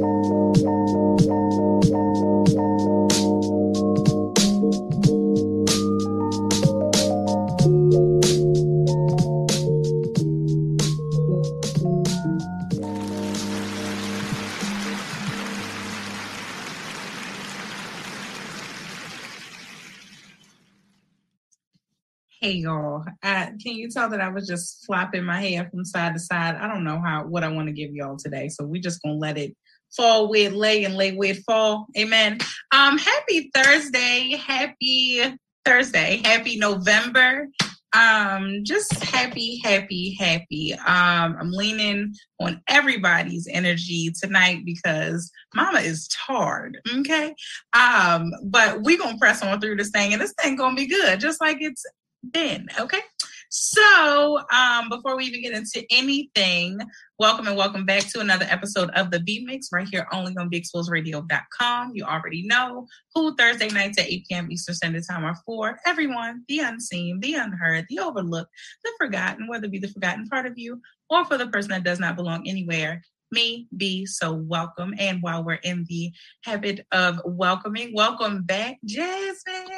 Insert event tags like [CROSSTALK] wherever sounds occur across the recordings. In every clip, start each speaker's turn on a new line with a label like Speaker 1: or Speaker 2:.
Speaker 1: Hey y'all, uh, can you tell that I was just flopping my hair from side to side? I don't know how what I want to give y'all today, so we're just gonna let it fall it lay and lay it fall. Amen. Um, happy Thursday, happy Thursday, happy November. Um, just happy, happy, happy. Um, I'm leaning on everybody's energy tonight because Mama is tired. Okay. Um, but we gonna press on through this thing, and this thing gonna be good, just like it's been. Okay. So, um, before we even get into anything, welcome and welcome back to another episode of the B Mix right here only on BigExposedRadio.com. You already know who Thursday nights at 8 p.m. Eastern Standard Time are for everyone, the unseen, the unheard, the overlooked, the forgotten, whether it be the forgotten part of you or for the person that does not belong anywhere me be so welcome. And while we're in the habit of welcoming, welcome back, Jasmine.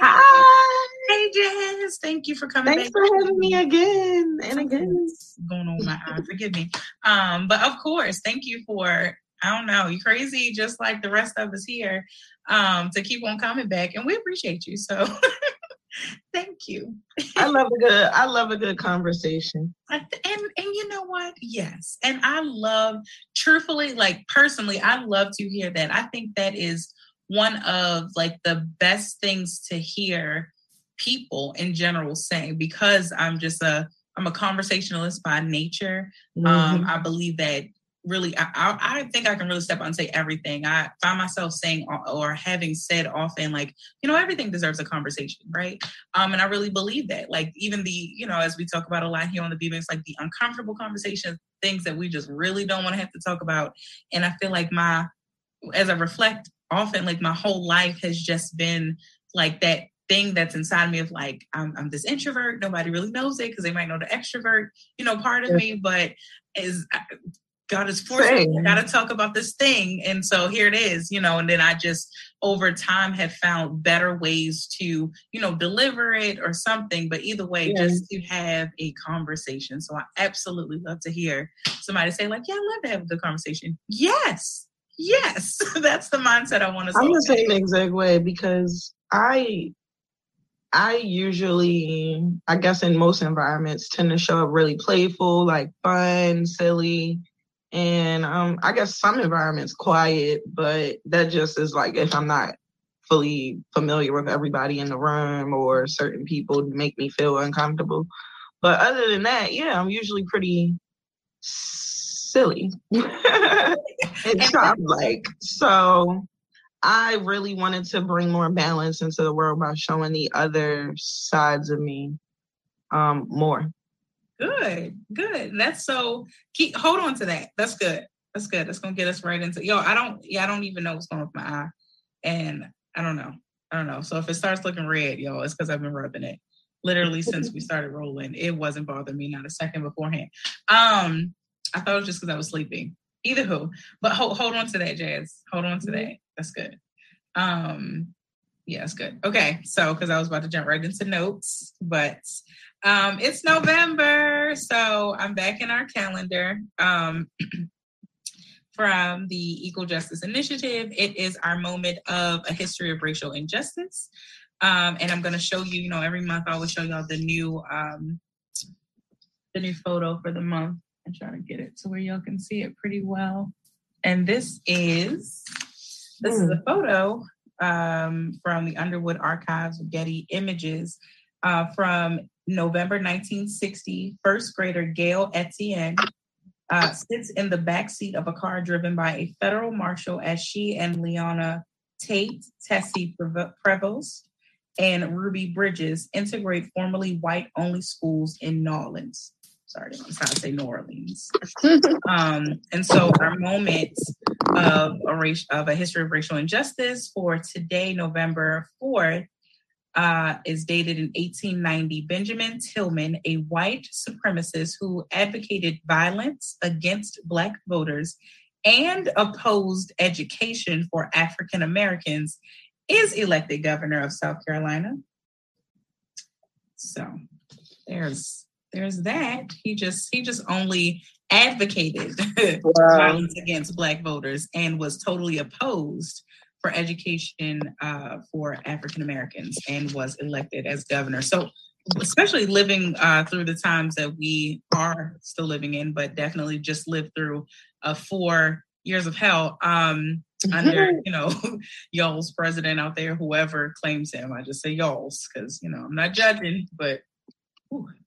Speaker 2: Hi.
Speaker 1: Hey, Jazz. Thank you for coming
Speaker 2: Thanks
Speaker 1: back.
Speaker 2: for having me again and again.
Speaker 1: Going on my eye? Forgive me. Um, but of course, thank you for I don't know, you crazy just like the rest of us here, um, to keep on coming back. And we appreciate you. So [LAUGHS] thank you.
Speaker 2: I love a good I love a good conversation.
Speaker 1: And and you know what? Yes. And I love truthfully, like personally, I love to hear that. I think that is one of like the best things to hear people in general say because I'm just a I'm a conversationalist by nature. Um,
Speaker 2: Mhm.
Speaker 1: I believe that really I, I, I think I can really step out and say everything. I find myself saying or, having said often like, you know, everything deserves a conversation, right? Um, and I really believe that. Like even the, you know, as we talk about a lot here on the B-Mix, like the uncomfortable conversations, things that we just really don't want to have to talk about. And I feel like my as I reflect often, like my whole life has just been like that thing that's inside me of like I'm, I'm this introvert. Nobody really knows it because they might know the extrovert, you know, part of me. But is God is forcing me. I got to talk about this thing, and so here it is, you know. And then I just over time have found better ways to, you know, deliver it or something. But either way,
Speaker 2: Yeah.
Speaker 1: just to have a conversation. So I absolutely love to hear somebody say like, "Yeah, I love to have a good conversation." Yes, yes, [LAUGHS] that's the mindset I want to.
Speaker 2: I'm the same exact way because I I usually I guess in most environments tend to show up really playful, like fun, silly. And um I guess some environments quiet, but that just is like if I'm not fully familiar with everybody in the room or certain people make me feel uncomfortable. But other than that, yeah, I'm usually pretty silly [LAUGHS] and childlike. So I really wanted to bring more balance into the world by showing the other sides of me um more.
Speaker 1: Good, good. That's so. Keep hold on to that. That's good. That's good. That's gonna get us right into. Yo, I don't. Yeah, I don't even know what's going on with my eye, and I don't know. I don't know. So if it starts looking red, yo, it's because I've been rubbing it. Literally since we started rolling, it wasn't bothering me not a second beforehand. Um, I thought it was just because I was sleeping. Either who, but hold hold on to that, Jazz. Hold on to that. That's good. Um, yeah, it's good. Okay, so because I was about to jump right into notes, but um, it's November, so I'm back in our calendar. Um, [CLEARS THROAT] from the Equal Justice Initiative. It is our moment of a history of racial injustice. Um, and I'm going to show you, you know, every month I always show y'all the new um, the new photo for the month and try to get it to where y'all can see it pretty well. And this is this is a photo um, from the Underwood Archives of Getty Images uh, from November 1960. First grader Gail Etienne uh, sits in the back seat of a car driven by a federal marshal as she and Leona Tate, Tessie Prevost, and Ruby Bridges integrate formerly white-only schools in New Orleans. Sorry, that's how I say New Orleans. [LAUGHS] um, and so our moment of a race, of a history of racial injustice for today, November fourth, uh, is dated in 1890. Benjamin Tillman, a white supremacist who advocated violence against Black voters and opposed education for African Americans is elected governor of South Carolina. So there's there's that. He just he just only advocated [LAUGHS] wow. violence against black voters and was totally opposed for education uh, for African Americans and was elected as governor. So especially living uh, through the times that we are still living in, but definitely just lived through uh, four years of hell um, under, you know, [LAUGHS] y'all's president out there, whoever claims him. I just say y'all's because, you know, I'm not judging, but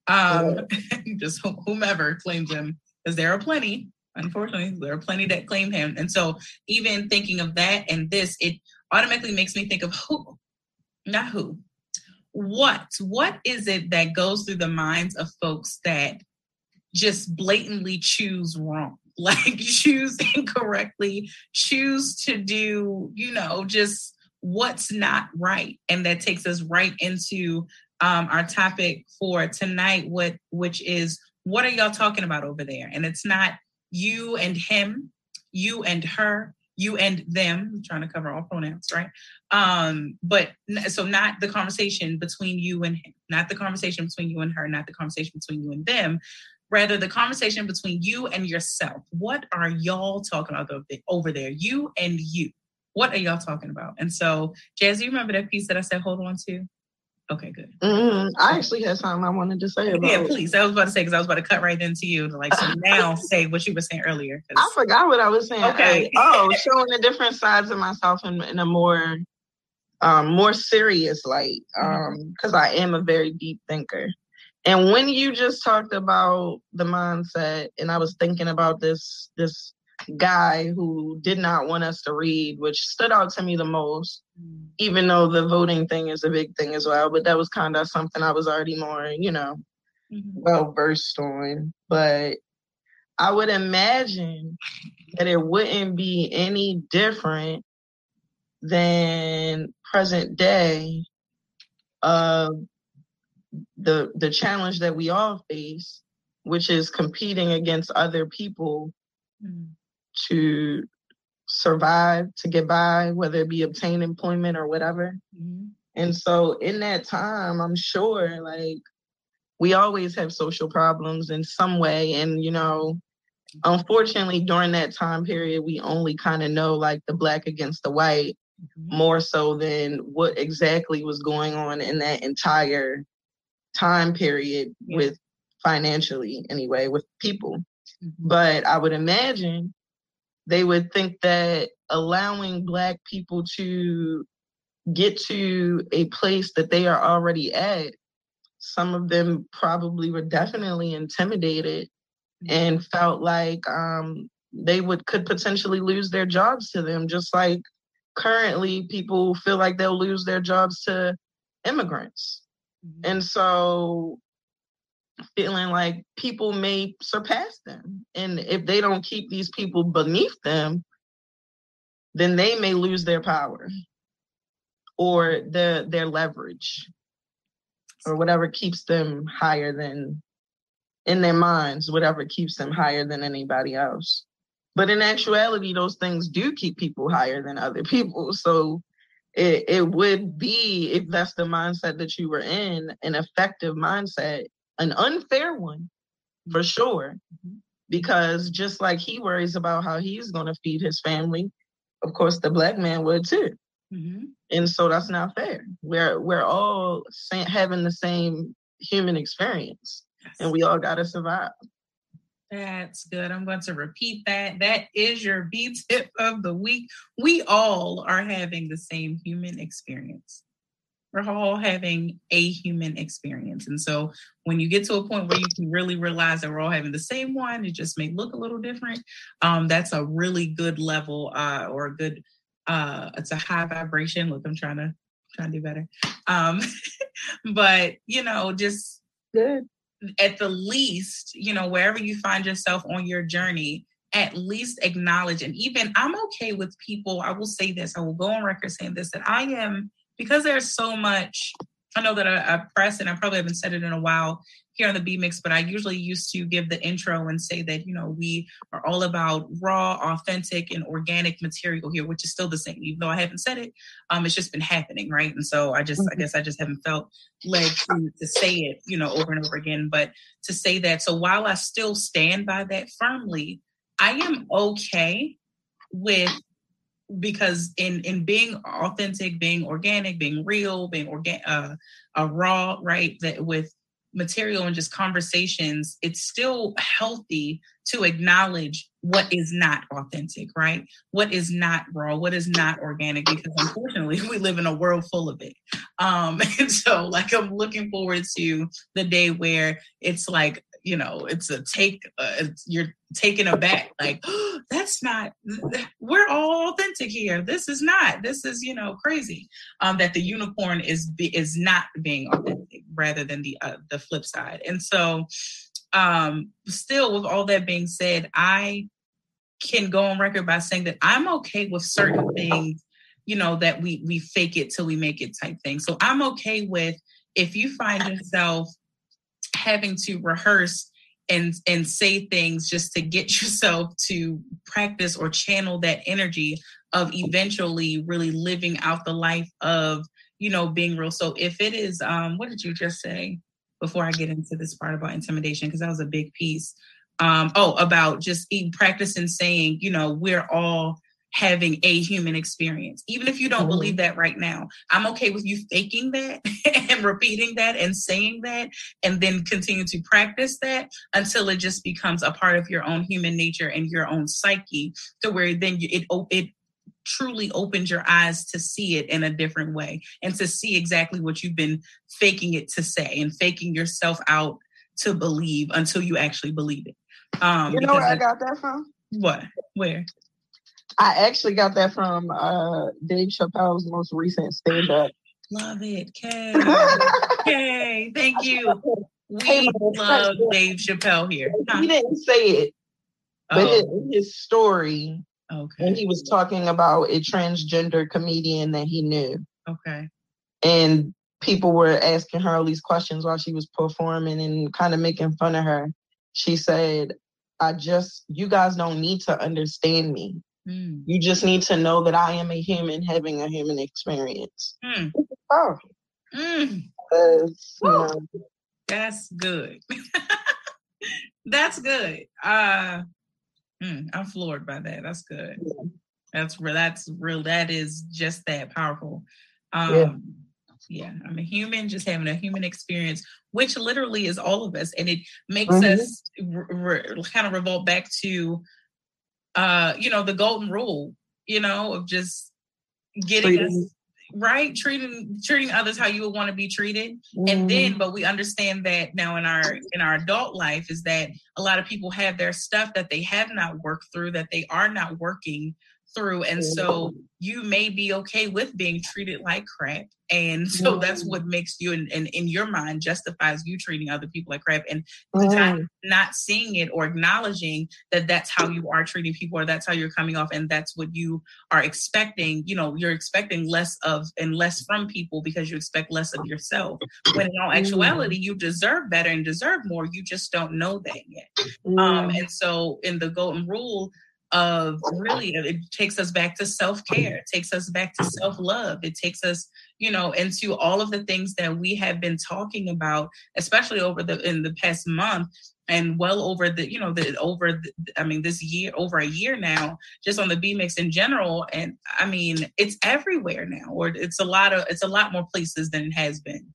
Speaker 1: um, [LAUGHS] just whomever claims him, because there are plenty. Unfortunately, there are plenty that claim him. And so, even thinking of that and this, it automatically makes me think of who, not who, what? What is it that goes through the minds of folks that just blatantly choose wrong? [LAUGHS] Like choose incorrectly choose to do you know just what's not right. And that takes us right into um, our topic for tonight what which is what are y'all talking about over there? And it's not you and him you and her you and them I'm trying to cover all pronouns right? Um but so not the conversation between you and him not the conversation between you and her not the conversation between you and them rather the conversation between you and yourself. What are y'all talking about over there you and you? What are y'all talking about? And so jazz you remember that piece that i said hold on to Okay, good.
Speaker 2: Mm-hmm. I actually had something I wanted to say [LAUGHS] about.
Speaker 1: Yeah, please. I was about to say because I was about to cut right into you. Like, so [LAUGHS] now say what you were saying earlier.
Speaker 2: I forgot what I was saying. Okay. oh, showing the different sides of myself in, in a more, um, more serious light. Mm-hmm. Um, because I am a very deep thinker. And when you just talked about the mindset, and I was thinking about this this guy who did not want us to read, which stood out to me the most, mm. even though the voting thing is a big thing as well. But that was kind of something I was already more, you know, mm-hmm. well versed on. But I would imagine that it wouldn't be any different than present day of the the challenge that we all face, which is competing against other people mm to survive, to get by, whether it be obtain employment or whatever. Mm-hmm. And so in that time, I'm sure like we always have social problems in some way. And, you know, unfortunately, during that time period, we only kind of know like the black against the white mm-hmm. more so than what exactly was going on in that entire time period yeah. with financially, anyway, with people. Mm-hmm. But I would imagine they would think that allowing black people to get to a place that they are already at some of them probably were definitely intimidated and felt like um, they would could potentially lose their jobs to them just like currently people feel like they'll lose their jobs to immigrants mm-hmm. and so feeling like people may surpass them. And if they don't keep these people beneath them, then they may lose their power or their their leverage or whatever keeps them higher than in their minds, whatever keeps them higher than anybody else. But in actuality, those things do keep people higher than other people. So it, it would be, if that's the mindset that you were in, an effective mindset an unfair one for mm-hmm. sure. Mm-hmm. Because just like he worries about how he's going to feed his family, of course, the black man would too. Mm-hmm. And so that's not fair. We're we're all having the same human experience, yes. and we all got to survive.
Speaker 1: That's good. I'm going to repeat that. That is your B tip of the week. We all are having the same human experience we're all having a human experience. And so when you get to a point where you can really realize that we're all having the same one, it just may look a little different. Um, that's a really good level uh, or a good, uh, it's a high vibration. Look, I'm trying to trying to do better. Um, [LAUGHS] but you know, just good. At the least, you know, wherever you find yourself on your journey, at least acknowledge and even I'm okay with people. I will say this, I will go on record saying this that I am because there's so much I know that I, I, press and I probably haven't said it in a while. here on the B Mix, but I usually used to give the intro and say that, you know, we are all about raw, authentic, and organic material here, which is still the same, even though I haven't said it. Um, it's just been happening, right? And so I just, I mm-hmm. guess I just haven't felt led to, to say it, you know, over and over again. But to say that, so while I still stand by that firmly, I am okay with because in in being authentic being organic being real being organ uh, raw right that with material and just conversations, it's still healthy to acknowledge what is not authentic, right? What is not raw, what is not organic, because unfortunately [LAUGHS] we live in a world full of it. Um, [LAUGHS] and so like I'm looking forward to the day where it's like you know it's a take uh, it's, you're taken aback like oh, [GASPS] that's not we're all authentic here. This is not this is you know crazy um that the unicorn is is not being authentic rather than the uh, the flip side. And so um still with all that being said i can go on record by saying that i'm okay with certain things you know that we we fake it till we make it type thing. So i'm okay with if you find yourself having to rehearse and and say things just to get [LAUGHS] yourself to practice or channel that energy of eventually really living out the life of you know being real. So if it is um what did you just say before i get into this part about intimidation? Because that was a big piece. Um oh about just practicing saying you know we're all having a human experience. Even if you don't mm-hmm. believe that right now, I'm okay with you faking that [LAUGHS] and repeating that and saying that and then continue to practice that until it just becomes a part of your own human nature and your own psyche to where then you, it it truly opens your eyes to see it in a different way and to see exactly what you've been faking it to say and faking yourself out to believe until you actually believe it.
Speaker 2: Um, you know where I got that from?
Speaker 1: What? Where?
Speaker 2: I actually got that from uh, Dave Chappelle's most recent stand up.
Speaker 1: Love it. [LAUGHS] Kay. Kay, thank you. We love Dave Chappelle here.
Speaker 2: He didn't say it, but oh. his, his story, okay. when he was talking about a transgender comedian that he knew.
Speaker 1: Okay.
Speaker 2: And people were asking her all these questions while she was performing and kind of making fun of her. She said, I just, you guys don't need to understand me. Mm. You just need to know that I am a human having a human experience. Mm. powerful. Mm.
Speaker 1: That's good. [LAUGHS] That's good. Uh, mm, I'm floored by that. That's good. Yeah. That's real. That's real. That is just that powerful. Um, yeah. yeah, I'm a human, just having a human experience, which literally is all of us, and it makes mm-hmm. us re- re- kind of revolt back to uh, you know, the golden rule, you know, of just getting us right treating treating others how you would want to be treated mm-hmm. and then but we understand that now in our in our adult life is that a lot of people have their stuff that they have not worked through that they are not working through. And so you may be okay with being treated like crap. And [LAUGHS] so that's what makes you, and, and in your mind, justifies you treating other people like crap and not, not seeing it or acknowledging that that's how you are treating people or that's how you're coming off and that's what you are expecting. You know, you're expecting less of and less from people because you expect less of yourself. When in all actuality, you deserve better and deserve more. You just don't know that yet. Um, and so in the golden rule, of really it takes us back to self-care. It takes us back to self-love. It takes us you know into all of the things that we have been talking about especially over the in the past month and well over the you know the over the, i mean this year over a year now just on the b mix in general. And i mean it's everywhere now or it's a lot of it's a lot more places than it has been.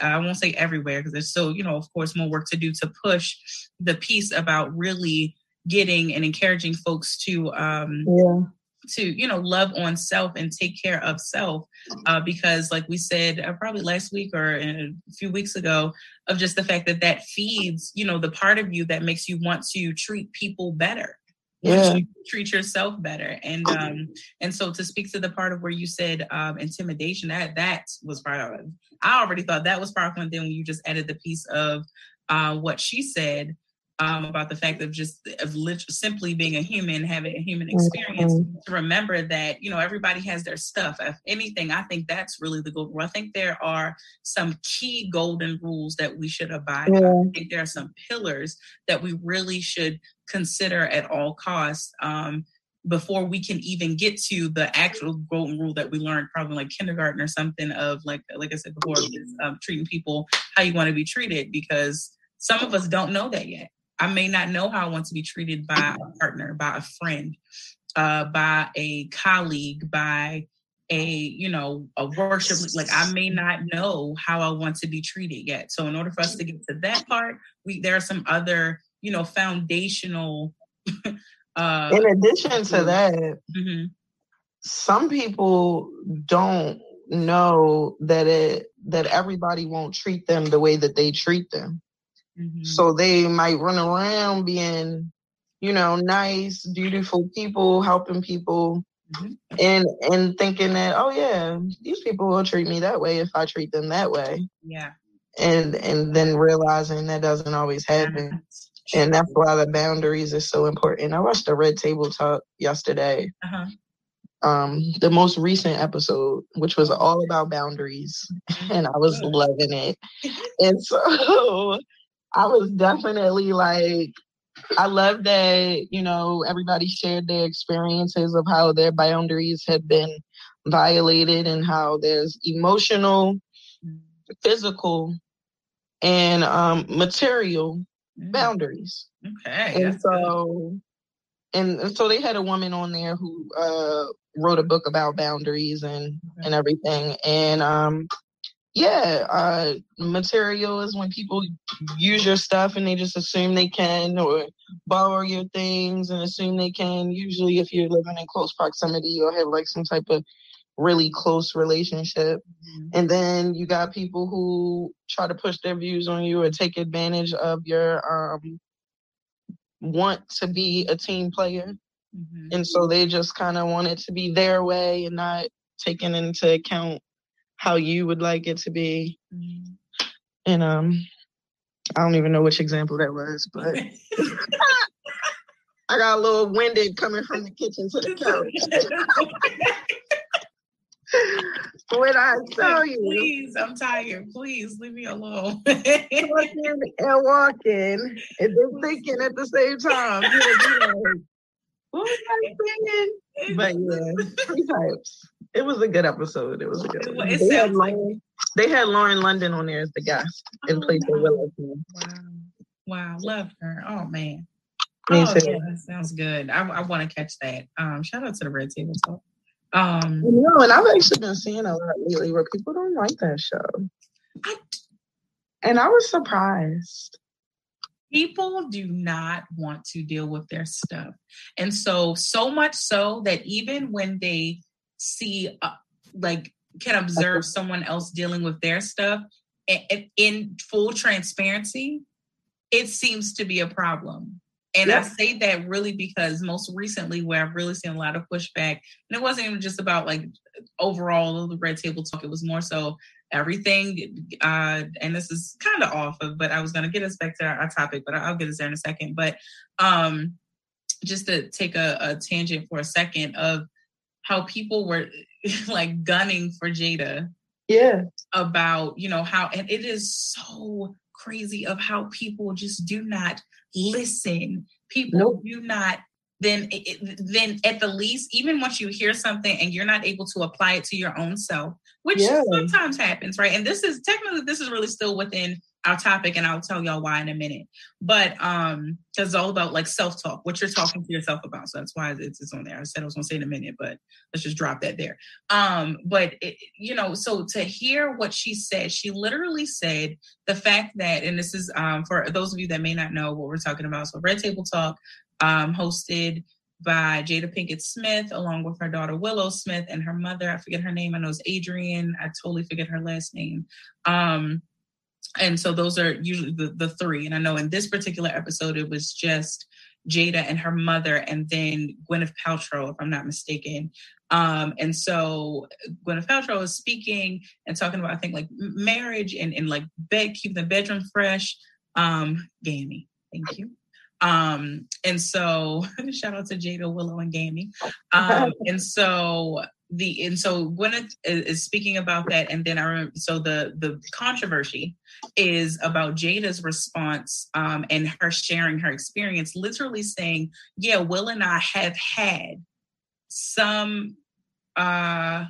Speaker 1: I won't say everywhere because there's still, you know, of course, more work to do to push the piece about really getting and encouraging folks to um yeah. to you know love on self and take care of self uh, because like we said uh, probably last week or a few weeks ago of just the fact that that feeds you know the part of you that makes you want to treat people better. Yeah. You treat yourself better. And um and so to speak to the part of where you said um intimidation that that was part of it. I already thought that was powerful and then when you just added the piece of uh what she said um, about the fact of just of lit- simply being a human, having a human experience. Mm-hmm. To remember that you know everybody has their stuff. If anything, I think that's really the goal. I think there are some key golden rules that we should abide by. I think there are some pillars that we really should consider at all costs. Um, before we can even get to the actual golden rule that we learned probably like kindergarten or something of like like I said before, um, treating people how you want to be treated because some of us don't know that yet. I may not know how I want to be treated by a partner, by a friend, uh, by a colleague, by a you know a worship like I may not know how I want to be treated yet. So in order for us to get to that part, we there are some other you know foundational. [LAUGHS]
Speaker 2: uh, in addition to that, mm-hmm. some people don't know that it that everybody won't treat them the way that they treat them. Mm-hmm. So they might run around being, you know, nice, beautiful people, helping people, mm-hmm. and and thinking that, oh yeah, these people will treat me that way if I treat them that way.
Speaker 1: Yeah.
Speaker 2: And and then realizing that doesn't always happen. And that's why the boundaries is so important. I watched the Red Table Talk yesterday. Uh-huh. Um, the most recent episode, which was all about boundaries, and I was loving it. And so [LAUGHS] I was definitely like, I love that, you know, everybody shared their experiences of how their boundaries had been violated and how there's emotional, physical, and um, material mm. boundaries.
Speaker 1: Okay.
Speaker 2: And so, and, so they had a woman on there who uh, wrote a book about boundaries and okay. and everything, and um, yeah, uh, material is when people use your stuff and they just assume they can, or borrow your things and assume they can. Usually, if you're living in close proximity, you'll have like some type of really close relationship. Mm-hmm. And then you got people who try to push their views on you or take advantage of your um, want to be a team player. Mm-hmm. And so they just kind of want it to be their way and not taking into account how you would like it to be. Mm-hmm. And um, I don't even know which example that was, but [LAUGHS] I got a little winded coming from the kitchen to the couch. [LAUGHS] when [LAUGHS] I tell you,
Speaker 1: please, I'm tired. Please leave me alone.
Speaker 2: talking and walking and then thinking at the same time. what was I thinking? But yeah, three types it was a good episode. It was a good. It, it they, had Lauren, like... they had Lauren London on there as the guest in oh, place wow. of Willow.
Speaker 1: Wow, wow, love her. Oh man. Me oh, too. Yeah, that sounds good. I, I want to catch that. Um, shout out to the Red Table Talk. Um,
Speaker 2: you know, and I've actually been seeing a lot lately where people don't like that show. I, and I was surprised.
Speaker 1: People do not want to deal with their stuff. And so, so much so that even when they see uh, like can observe someone else dealing with their stuff in, in full transparency it seems to be a problem and I say that really because most recently, where I've really seen a lot of pushback, and it wasn't even just about like overall the red table talk, it was more so everything. Uh, and this is kind of off of, but I was going to get us back to our, our, topic, but I'll get us there in a second. But um, just to take a, a tangent for a second of how people were [LAUGHS] like gunning for Jada.
Speaker 2: Yeah.
Speaker 1: About, you know, how, and it is so crazy of how people just do not listen. People nope. do not then then at the least even once you hear something and you're not able to apply it to your own self which yeah. sometimes happens right and this is technically this is really still within our topic and I'll tell y'all why in a minute. But um because it's all about like self-talk, what you're talking to yourself about. So that's why it's, it's on there. I said I was gonna say in a minute, but let's just drop that there. Um, but it, you know, so to hear what she said, she literally said the fact that, and this is um for those of you that may not know what we're talking about. So Red Table Talk, um, hosted by Jada Pinkett Smith, along with her daughter Willow Smith and her mother. I forget her name. I know it's Adrienne. I totally forget her last name. Um, and so those are usually the, the three. And I know in this particular episode, it was just Jada and her mother, and then Gwyneth Paltrow, if I'm not mistaken. Um, and so Gwyneth Paltrow was speaking and talking about, I think, like marriage and, and like bed, keeping the bedroom fresh. Um, Gammy, thank you. Um, and so [LAUGHS] shout out to Jada, Willow, and Gammy. Um, and so the and so Gwyneth is speaking about that, and then I remember so the the controversy is about Jada's response um, and her sharing her experience, literally saying, "Yeah, Will and I have had some uh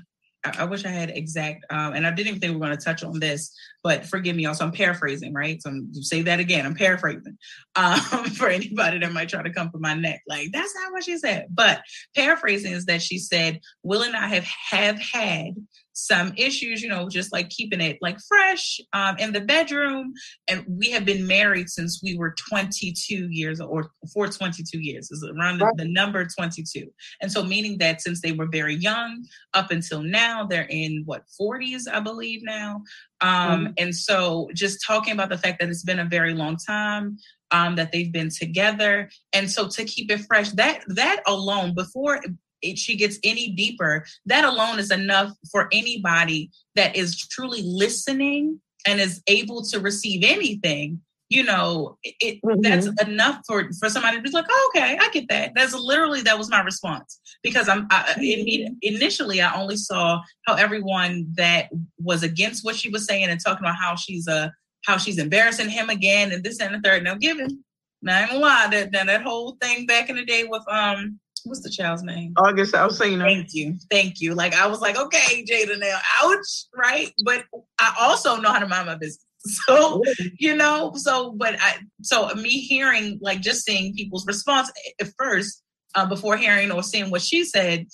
Speaker 1: I, wish I had exact, um, and I didn't think we were going to touch on this, but forgive me. Also, I'm paraphrasing, right? So I'm say that again. I'm paraphrasing [LAUGHS] um, for anybody that might try to come for my neck. Like that's not what she said. But paraphrasing is that she said, "Will and I have have had some issues, you know, just like keeping it like fresh um, in the bedroom. And we have been married since we were 22 years or for 22 years is around the, the, number 22. And so meaning that since they were very young up until now, they're in what 40s, I believe now. Um, mm-hmm. And so just talking about the fact that it's been a very long time. Um, that they've been together and so to keep it fresh that that alone before it, she gets any deeper, that alone is enough for anybody that is truly listening and is able to receive anything. You know, it, mm-hmm. that's enough for for somebody to be like, oh, okay, I get that. That's literally that was my response because I'm I, mm-hmm. initially I only saw how everyone that was against what she was saying and talking about how she's a how she's embarrassing him again and this and the third. Now, given now, I'm gonna lie that, that that whole thing back in the day with um what's the child's name?
Speaker 2: August Alsina.
Speaker 1: Thank you. Thank you. Like I was like, okay, Jada now, ouch, right? But I also know how to mind my business. [LAUGHS] So, you know, so but I so me hearing like just seeing people's response at first, uh, before hearing or seeing what she said,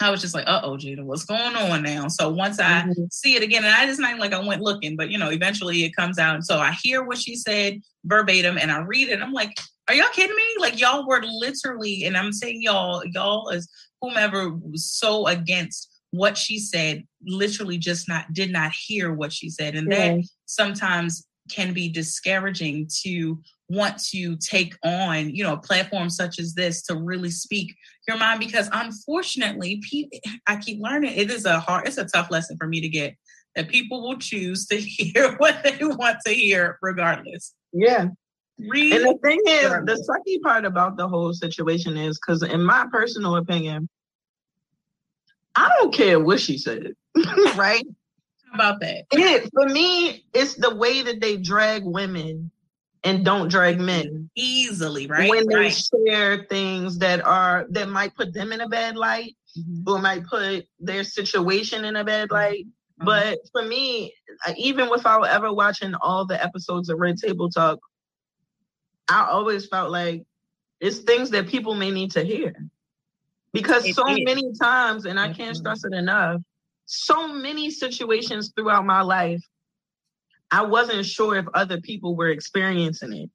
Speaker 1: I was just like, uh oh, Jada, what's going on now? So once I mm-hmm. see it again, and I just not like I went looking, but you know, eventually it comes out. And so I hear what she said verbatim and I read it. I'm like, are y'all kidding me? Like y'all were literally, and I'm saying y'all, y'all as whomever was so against what she said, literally just not did not hear what she said. And yeah. that sometimes can be discouraging to want to take on, you know, a platform such as this to really speak your mind because unfortunately, I keep learning it is a hard, it's a tough lesson for me to get that people will choose to [LAUGHS] hear what they want to hear regardless.
Speaker 2: Yeah. Read and the thing is, the sucky part about the whole situation is because, in my personal opinion, I don't care what she said, [LAUGHS] right?
Speaker 1: How about that?
Speaker 2: It, for me, it's the way that they drag women and don't drag men
Speaker 1: easily, right?
Speaker 2: When they
Speaker 1: right.
Speaker 2: share things that are that might put them in a bad light mm-hmm. or might put their situation in a bad light. Mm-hmm. But for me, even without ever watching all the episodes of Red Table Talk, I always felt like it's things that people may need to hear. Because it so is. many times, and I can't stress it enough, so many situations throughout my life, I wasn't sure if other people were experiencing it.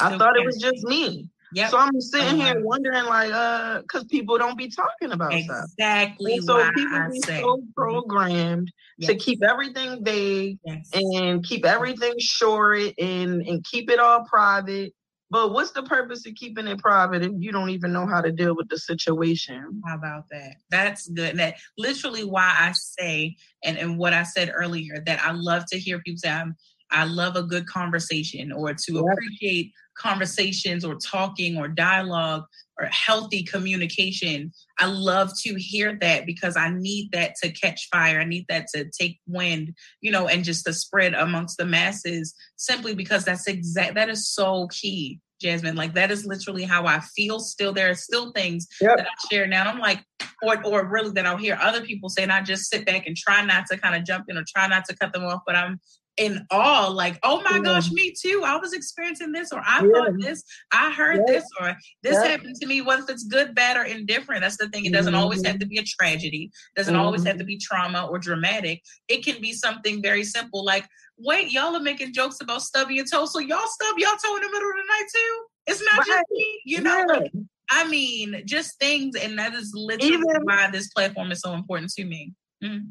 Speaker 2: I thought it was just me. Yep. So I'm sitting uh-huh. here wondering, like, uh, because people don't be talking about
Speaker 1: exactly
Speaker 2: stuff.
Speaker 1: Exactly.
Speaker 2: So people I be say. so mm-hmm. programmed yes. to keep everything vague yes. and keep everything short and and keep it all private but what's the purpose of keeping it private if you don't even know how to deal with the situation?
Speaker 1: How about that? That's good. That literally why I say and, and what I said earlier that I love to hear people say I'm, I love a good conversation or to appreciate conversations or talking or dialogue or healthy communication. I love to hear that because I need that to catch fire. I need that to take wind, you know, and just to spread amongst the masses simply because that's exact that is so key. Jasmine, like that is literally how I feel. Still, there are still things yep. that I share now. I'm like, or or really that I'll hear other people say, and I just sit back and try not to kind of jump in or try not to cut them off. But I'm in awe, like, oh my yeah. gosh, me too. I was experiencing this, or I yeah. thought this, I heard yeah. this, or this happened to me, whether it's good, bad, or indifferent. That's the thing. It doesn't mm-hmm. always have to be a tragedy, it doesn't mm-hmm. always have to be trauma or dramatic. It can be something very simple, like, wait, y'all are making jokes about stubbing your toe. So y'all stub your toe in the middle of the night too? It's not right. just me, you know. Like, I mean, just things, and that is literally Even, why this platform is so important to me. Mm-hmm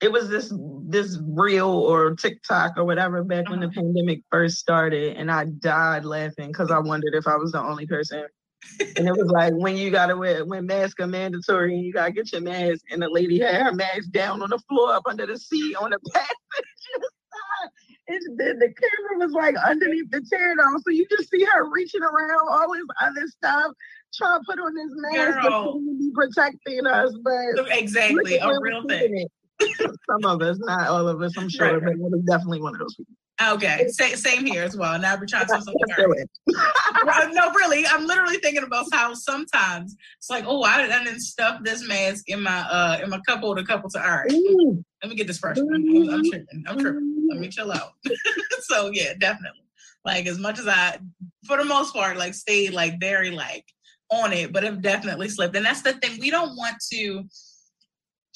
Speaker 2: it was this this reel or TikTok or whatever back when the uh-huh. pandemic first started, and I died laughing because I wondered if I was the only person. and it was like when you gotta wear when masks are mandatory and you gotta get your mask, and the lady had her mask down on the floor up under the seat on the [LAUGHS] passenger side. And then the camera was like underneath the chair though. So you just see her reaching around all this other stuff, trying to put on this mask to be protecting us. But
Speaker 1: exactly a real thing.
Speaker 2: Some of us, not all of us, I'm sure, right. but it definitely one of those people.
Speaker 1: Okay, same, same here as well. Now we're trying to something. no, really, I'm literally thinking about how sometimes it's like, oh, I didn't stuff this mask in my uh in my cup holder, couple to all right. Ooh. Let me get this fresh one. I'm tripping. I'm tripping. Let me chill out. [LAUGHS] so yeah, definitely. Like as much as I, for the most part, like stayed like very like on it, but have definitely slipped. And that's the thing. We don't want to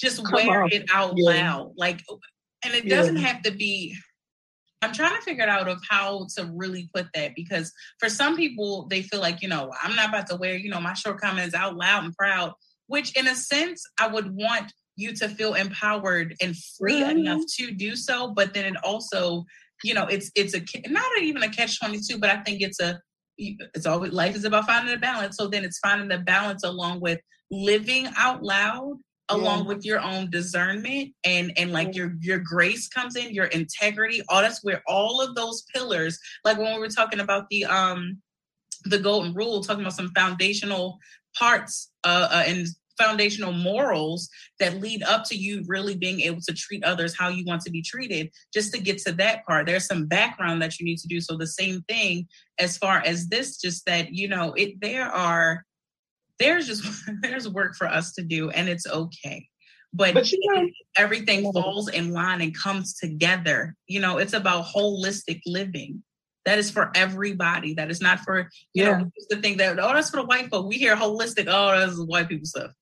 Speaker 1: just Come wear on. it out yeah. loud. Like, and it doesn't have to be I'm trying to figure out of how to really put that because for some people they feel like you know I'm not about to wear you know my shortcomings out loud and proud, which in a sense I would want you to feel empowered and free mm-hmm. enough to do so, but then it also you know it's it's a not even a catch 22 but i think it's a it's always life is about finding a balance so then it's finding the balance along with living out loud along with your own discernment and and like your your grace comes in your integrity all that's where all of those pillars like when we were talking about the um the golden rule talking about some foundational parts uh, uh and foundational morals that lead up to you really being able to treat others how you want to be treated just to get to that part there's some background that you need to do. So the same thing as far as this just that you know it there are there's just [LAUGHS] there's work for us to do and it's okay. But, but you know, everything falls in line and comes together. You know it's about holistic living. That is for everybody. That is not for you yeah. know the thing that oh that's for the white folk. We hear holistic oh that's white people stuff.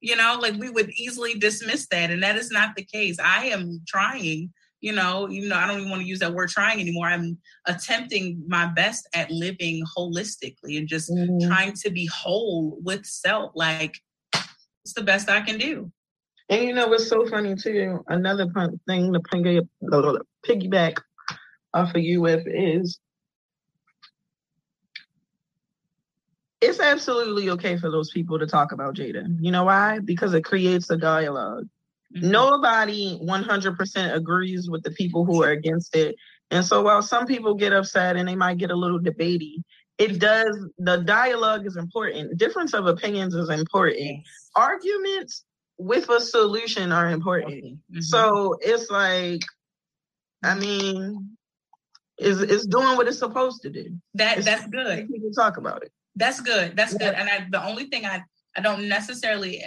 Speaker 1: You know like we would easily dismiss that and that is not the case. I am trying you know, even though I don't even want to use that word trying anymore, I'm attempting my best at living holistically and just mm-hmm. trying to be whole with self. Like it's the best I can do.
Speaker 2: And you know what's so funny too? Another thing to piggyback off of you with is it's absolutely okay for those people to talk about Jada. You know why? Because it creates a dialogue. Mm-hmm. Nobody 100% agrees with the people who are against it. And so while some people get upset and they might get a little debatey, it does, the dialogue is important. Difference of opinions is important. Yes. Arguments with a solution are important. Mm-hmm. So it's like, I mean, is it's doing what it's supposed to do.
Speaker 1: That
Speaker 2: it's,
Speaker 1: that's good.
Speaker 2: People talk about it.
Speaker 1: That's good. That's yeah. good. And I, the only thing I I don't necessarily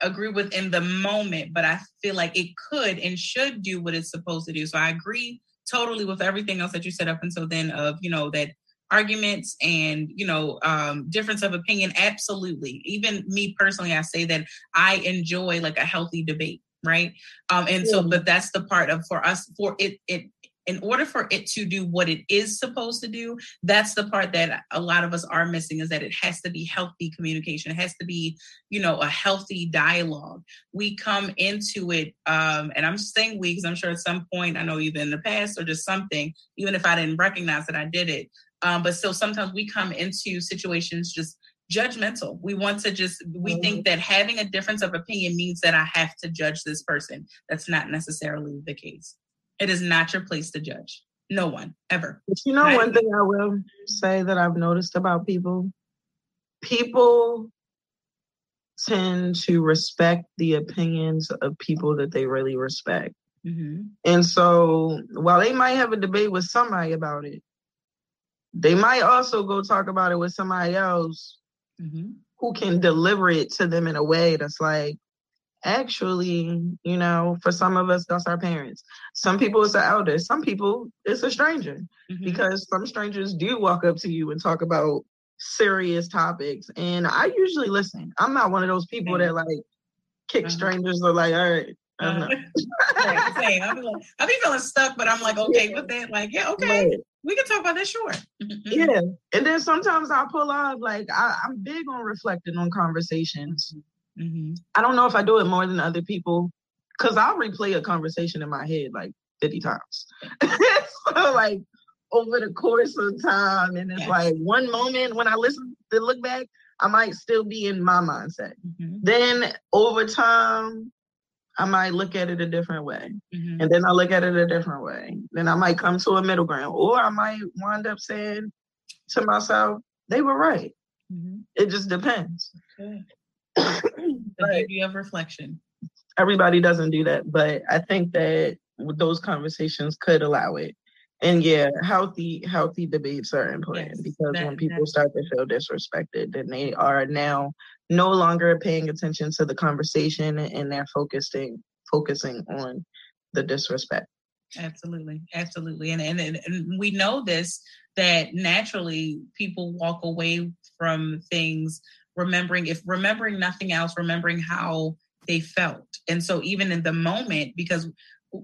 Speaker 1: agree with in the moment, but I feel like it could and should do what it's supposed to do. So I agree totally with everything else that you said up until then of, you know, that arguments and you know um difference of opinion. Absolutely. Even me personally i say that i enjoy like a healthy debate right? Um and so but that's the part of for us for it it in order for it to do what it is supposed to do, that's the part that a lot of us are missing is that it has to be healthy communication. It has to be, you know, a healthy dialogue. We come into it, um, and I'm saying we because I'm sure at some point, I know either in the past or just something, even if I didn't recognize that I did it. Um, but still, sometimes we come into situations just judgmental. We want to just, we mm-hmm. think that having a difference of opinion means that I have to judge this person. That's not necessarily the case. It is not your place to judge. No one ever.
Speaker 2: But you know, not one thing I will say that I've noticed about people people tend to respect the opinions of people that they really respect. Mm-hmm. And so while they might have a debate with somebody about it, they might also go talk about it with somebody else mm-hmm. who can deliver it to them in a way that's like, actually, you know, for some of us, that's our parents. Some people it's an elder. Some people it's a stranger mm-hmm. because some strangers do walk up to you and talk about serious topics. And I usually listen. I'm not one of those people that like kick uh-huh. strangers or like, all right. Uh-huh.
Speaker 1: right, [LAUGHS] same. I be like, I be feeling stuck, but I'm like, [LAUGHS] okay yeah. with that. Like, yeah, okay, right. we can talk about that. Sure.
Speaker 2: yeah, and then sometimes I pull off. Like, I, I'm big on reflecting on conversations. Mm-hmm. I don't know if I do it more than other people because I'll replay a conversation in my head like 50 times. [LAUGHS] so, like, over the course of time, and it's yes. like one moment when I listen to look back, I might still be in my mindset. Mm-hmm. Then over time, I might look at it a different way. Mm-hmm. And then I look at it a different way. Then I might come to a middle ground. Or I might wind up saying to myself, they were right. Mm-hmm. It just depends.
Speaker 1: Okay. The beauty of reflection.
Speaker 2: Everybody doesn't do that, but I think that those conversations could allow it. And yeah, healthy healthy debates are important yes, because that, when people start to feel disrespected, then they are now no longer paying attention to the conversation and they're focusing focusing on the disrespect.
Speaker 1: Absolutely, absolutely, and and and we know this that naturally people walk away from things remembering if remembering nothing else, remembering how they felt, and so even in the moment because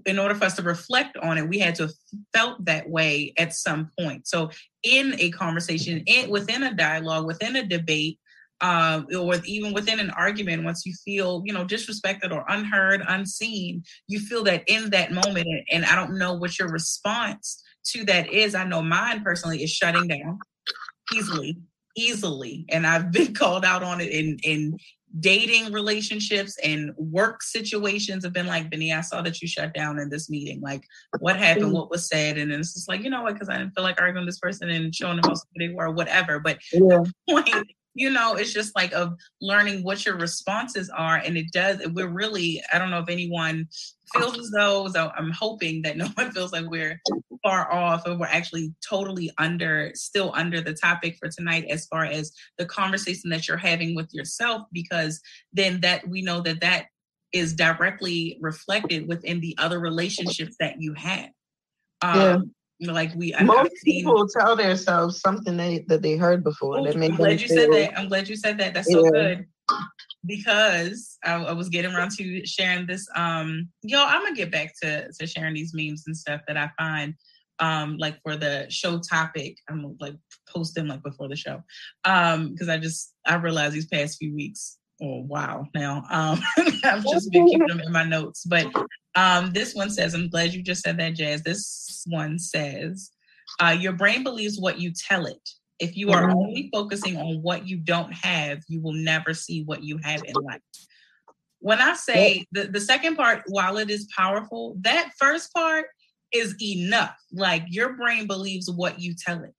Speaker 1: in order for us to reflect on it, we had to have felt that way at some point. So, in a conversation, in, within a dialogue, within a debate, uh, or even within an argument, once you feel, you know, disrespected or unheard, unseen, you feel that in that moment, and I don't know what your response to that is. I know mine personally is shutting down easily, easily, and I've been [LAUGHS] called out on it in in dating relationships and work situations have been like, Benny, I saw that you shut down in this meeting. Like, what happened? Mm. What was said? And then it's just like, you know what? Because I didn't feel like arguing with this person and showing them how they were, or whatever. But yeah. [LAUGHS] the point you know it's just like of learning what your responses are and it does we're really i don't know if anyone feels as though so i'm hoping that [LAUGHS] no one feels like we're far off or we're actually totally under still under the topic for tonight as far as the conversation that you're having with yourself because then that we know that that is directly reflected within the other relationships that you have. Um, yeah like we
Speaker 2: most people tell themselves something they, that they heard before. Ooh, that
Speaker 1: I'm glad you said that. I'm glad you said that. That's so yeah. good because I, I, was getting around to sharing this. Um, yo, I'm gonna get back to to sharing these memes and stuff that I find um like for the show topic. I'm like posting like before the show um because I just I realized these past few weeks oh wow now um [LAUGHS] i've just [LAUGHS] been keeping them in my notes but um this one says i'm glad you just said that jazz. This one says uh, your brain believes what you tell it. If you are only focusing on what you don't have you will never see what you have in life. When i say the, the second part while it is powerful that first part is enough. Like your brain believes what you tell it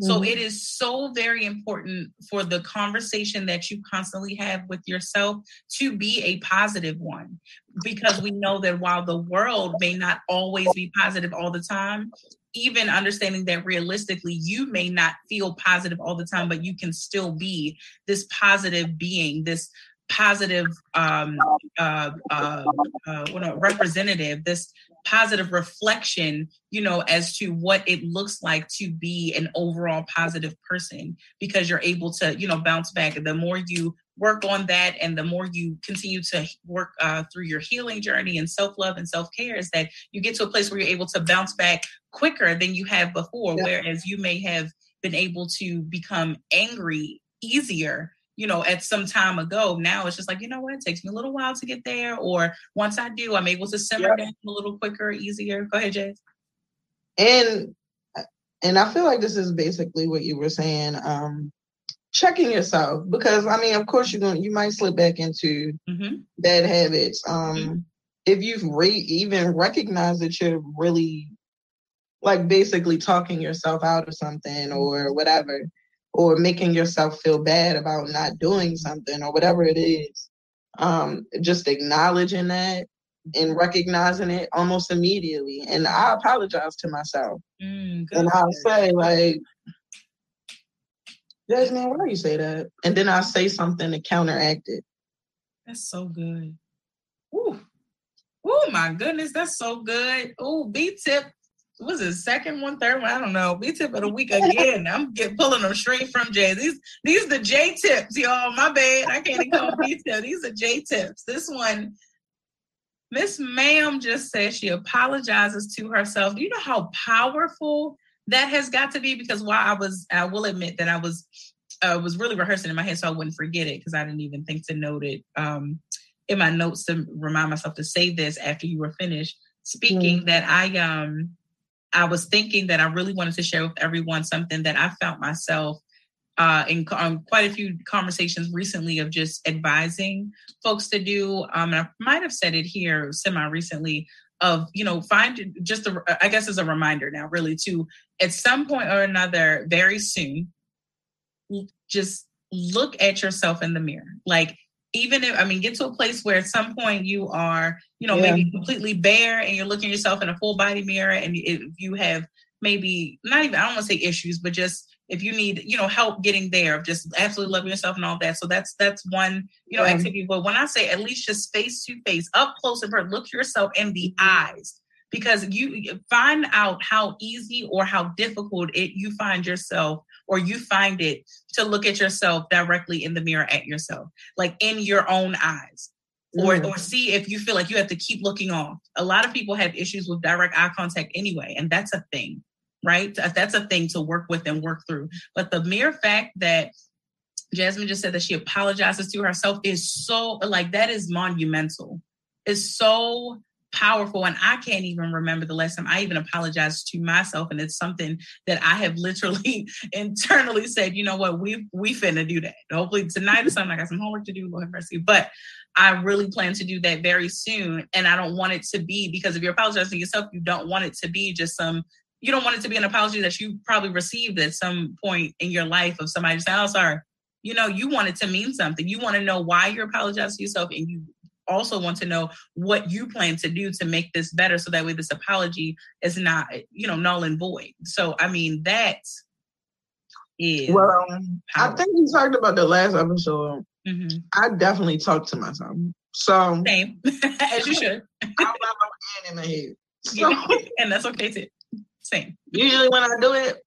Speaker 1: so mm-hmm. it is so very important for the conversation that you constantly have with yourself to be a positive one because we know that while the world may not always be positive all the time, even understanding that realistically you may not feel positive all the time, but you can still be this positive being, this positive um, uh, uh, uh, representative, this positive reflection, you know, as to what it looks like to be an overall positive person because you're able to, you know, bounce back. The more you work on that and the more you continue to work uh, through your healing journey and self-love and self-care is that you get to a place where you're able to bounce back quicker than you have before yeah. whereas you may have been able to become angry easier you know, at some time ago. Now it's just like, you know what, it takes me a little while to get there. Or once I do, I'm able to simmer down a little quicker, easier. Go ahead, Jay.
Speaker 2: And and I feel like this is basically what you were saying. Um, checking yourself because I mean, of course, you're going you might slip back into mm-hmm. bad habits. Um, mm-hmm. if you've re- even recognized that you're really like basically talking yourself out of something or whatever, or making yourself feel bad about not doing something or whatever it is. Um, just acknowledging that and recognizing it almost immediately. And I apologize to myself. Mm, and I'll say, like, Jasmine, why do you say that? And then I'll say something to counteract it.
Speaker 1: That's so good. Ooh. Oh my goodness, that's so good. Oh, B tip was it second one, third one? I don't know. B tip of the week again. I'm get pulling them straight from Jay. These these the J tips, y'all. My bad. I can't even call B tip. These are J tips. This one, Miss Ma'am just says she apologizes to herself. Do you know how powerful that has got to be? Because while I was, I will admit that I was uh, was really rehearsing in my head so I wouldn't forget it because I didn't even think to note it um, in my notes to remind myself to say this after you were finished speaking. Mm. That I um I was thinking that I really wanted to share with everyone something that I found myself uh, in um, quite a few conversations recently of just advising folks to do. Um, and I might have said it here semi recently of you know find just a, I guess as a reminder now really to at some point or another very soon just look at yourself in the mirror like even if I mean get to a place where at some point you are, you know, yeah. maybe completely bare and you're looking yourself in a full body mirror and if you have maybe not even I don't want to say issues, but just if you need, you know, help getting there of just absolutely loving yourself and all that. So that's that's one, you know, yeah. activity. But when I say at least just face to face, up close and personal, look yourself in the eyes because you find out how easy or how difficult it you find yourself or you find it to look at yourself directly in the mirror at yourself like in your own eyes or mm. or see if you feel like you have to keep looking off a lot of people have issues with direct eye contact anyway and that's a thing right? That's a thing to work with and work through. But the mere fact that Jasmine just said that she apologizes to herself is so like that is monumental. It's so powerful. And I can't even remember the last time I even apologized to myself. And it's something that I have [LAUGHS] literally internally said, you know what, we we finna do that. Hopefully tonight or something. I got some homework to do, Lord have mercy. But I really plan to do that very soon. And I don't want it to be because if you're apologizing yourself, you don't want it to be just some you don't want it to be an apology that you probably received at some point in your life of somebody saying, "Oh, sorry." You know, you want it to mean something. You want to know why you're apologizing to yourself, and you also want to know what you plan to do to make this better, so that way this apology is not, you know, null and void. So, I mean, that is
Speaker 2: well. I think you talked about the last episode. Mm-hmm. I definitely talked to myself. So
Speaker 1: same [LAUGHS] as you should. I'm
Speaker 2: not in my head. So,
Speaker 1: yeah, [LAUGHS] and that's okay too. Same.
Speaker 2: Usually when I do it,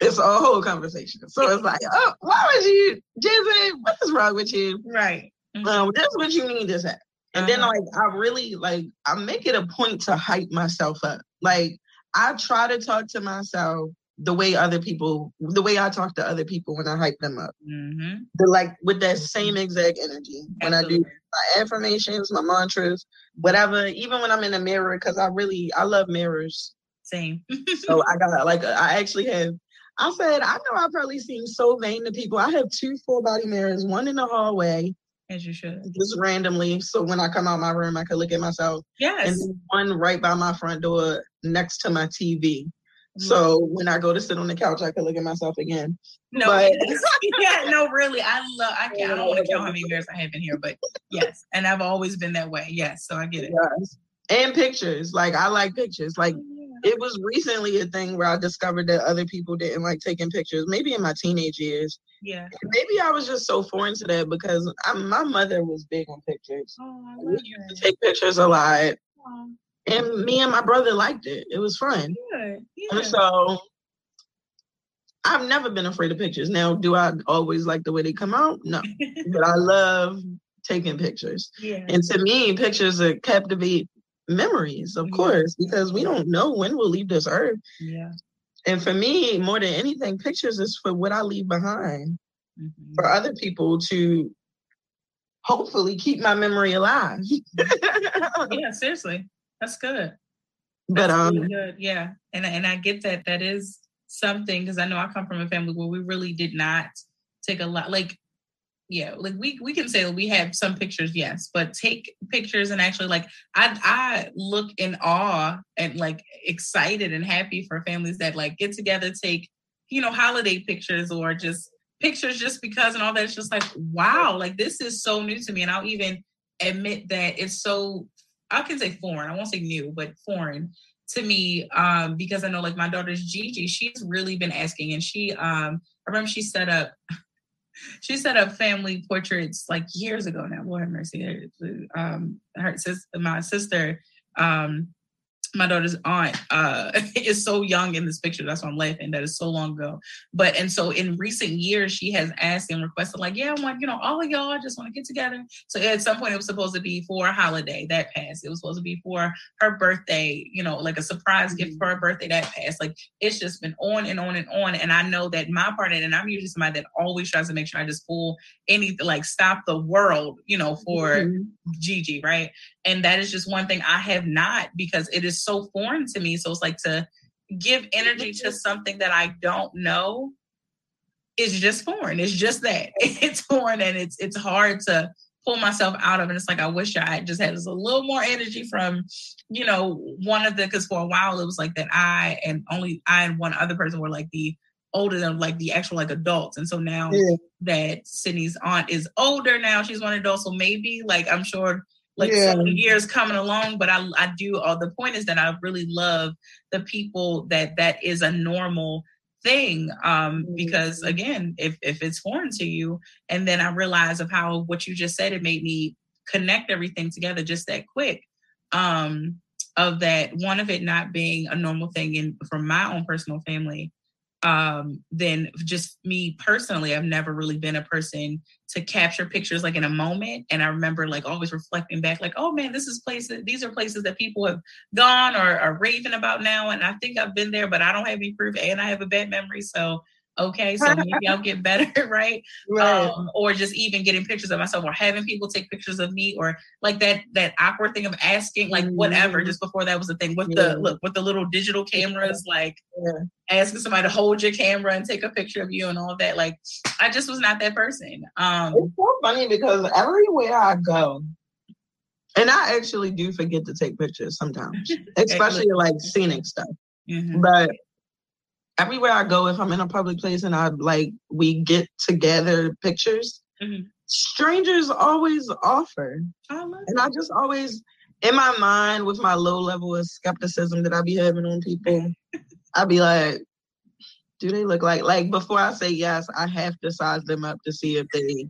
Speaker 2: it's a whole conversation. So it's like, oh, why was you, Jizzy? What is wrong with you?
Speaker 1: Right.
Speaker 2: Mm-hmm. Um, that's what you need to say. And uh-huh. then like I really like I make it a point to hype myself up. Like I try to talk to myself the way other people, the way I talk to other people when I hype them up. Mm-hmm. like with that same exact energy when Absolutely. I do my affirmations, my mantras, whatever. Even when I'm in the mirror, because I really I love mirrors.
Speaker 1: Same.
Speaker 2: so I [LAUGHS] got like I actually have. I said I know I probably seem so vain to people. I have two full body mirrors, one in the hallway.
Speaker 1: As you should.
Speaker 2: Just randomly. So when I come out my room, I can look at myself.
Speaker 1: Yes.
Speaker 2: And one right by my front door next to my TV. Mm-hmm. So when I go to sit on the couch, I can look at myself again.
Speaker 1: No, but, [LAUGHS] yeah, no, really, I love. I can't. I don't want to count how many mirrors I have in here, but yes, and I've always been that way. Yes, so I get it. Yes,
Speaker 2: and pictures. Like I like pictures. Like it was recently a thing where I discovered that other people didn't like taking pictures, maybe in my teenage years.
Speaker 1: Yeah.
Speaker 2: Maybe I was just so foreign to that because I, my mother was big on pictures. Oh, we used to take pictures a lot. Oh. And me and my brother liked it. It was fun. Yeah. Yeah. And so I've never been afraid of pictures. Now, do I always like the way they come out? No. [LAUGHS] but I love taking pictures.
Speaker 1: Yeah.
Speaker 2: And to me, pictures are captivate memories, of yeah. course, because we don't know when we'll leave this earth.
Speaker 1: Yeah.
Speaker 2: And for me, more than anything, pictures is for what I leave behind mm-hmm. for other people to hopefully keep my memory alive.
Speaker 1: yeah, seriously. That's good.
Speaker 2: That's but um
Speaker 1: really good. yeah. And and I get that that is something because I know I come from a family where we really did not take a lot like yeah like we we can say we have some pictures yes but take pictures and actually like i i look in awe and like excited and happy for families that like get together take you know holiday pictures or just pictures just because and all that. It's just like wow like this is so new to me. And i'll even admit that it's so i can say foreign i won't say new but foreign to me um because i know like my daughter's gigi she's really been asking and she um i remember she set up she set up family portraits like years ago now. Lord have mercy. Um, her sister, my sister, um, my daughter's aunt uh, [LAUGHS] is so young in this picture. That's why I'm laughing. That is so long ago. But and so in recent years, she has asked and requested, like, yeah, I want, you know, all of y'all just want to get together. So at some point, it was supposed to be for a holiday that passed. It was supposed to be for her birthday, you know, like a surprise gift for her birthday that passed. Like it's just been on and on and on. And I know that my part in, and I'm usually somebody that always tries to make sure I just pull anything, like stop the world, you know, for mm-hmm. Gigi, right? And that is just one thing I have not because it is so foreign to me. So it's like to give energy to something that I don't know. it's just foreign. It's just that [LAUGHS] it's foreign, and it's it's hard to pull myself out of and It's like I wish I just had a little more energy from, you know, one of the because for a while it was like that I and only I and one other person were like the older than like the actual like adults. And so now yeah. that Sydney's aunt is older now, she's one adult. So maybe like I'm sure like yeah. so years coming along, but I I do all uh, the point is that I really love the people that that is a normal thing um mm-hmm. because again if if it's foreign to you and then i realize of how what you just said it made me connect everything together just that quick um of that one of it not being a normal thing in from my own personal family um, then just me personally, I've never really been a person to capture pictures like in a moment. And I remember like always reflecting back, like, oh man, this is places, these are places that people have gone or are raving about now. And I think I've been there, but I don't have any proof and I have a bad memory. So okay so maybe [LAUGHS] i'll get better [LAUGHS] right, right. Um, or just even getting pictures of myself or having people take pictures of me or like that that awkward thing of asking like mm-hmm. whatever just before that was the thing with yeah. the look with the little digital cameras like yeah. asking somebody to hold your camera and take a picture of you and all that like i just was not that person um
Speaker 2: it's so funny because everywhere i go and I actually do forget to take pictures sometimes, [LAUGHS] especially like scenic stuff. Mm-hmm. But everywhere I go, if I'm in a public place and I like we get together pictures, mm-hmm. strangers always offer. and I just always in my mind with my low level of skepticism that I be having on people, I'd be like, do they look like like before I say yes, I have to size them up to see if they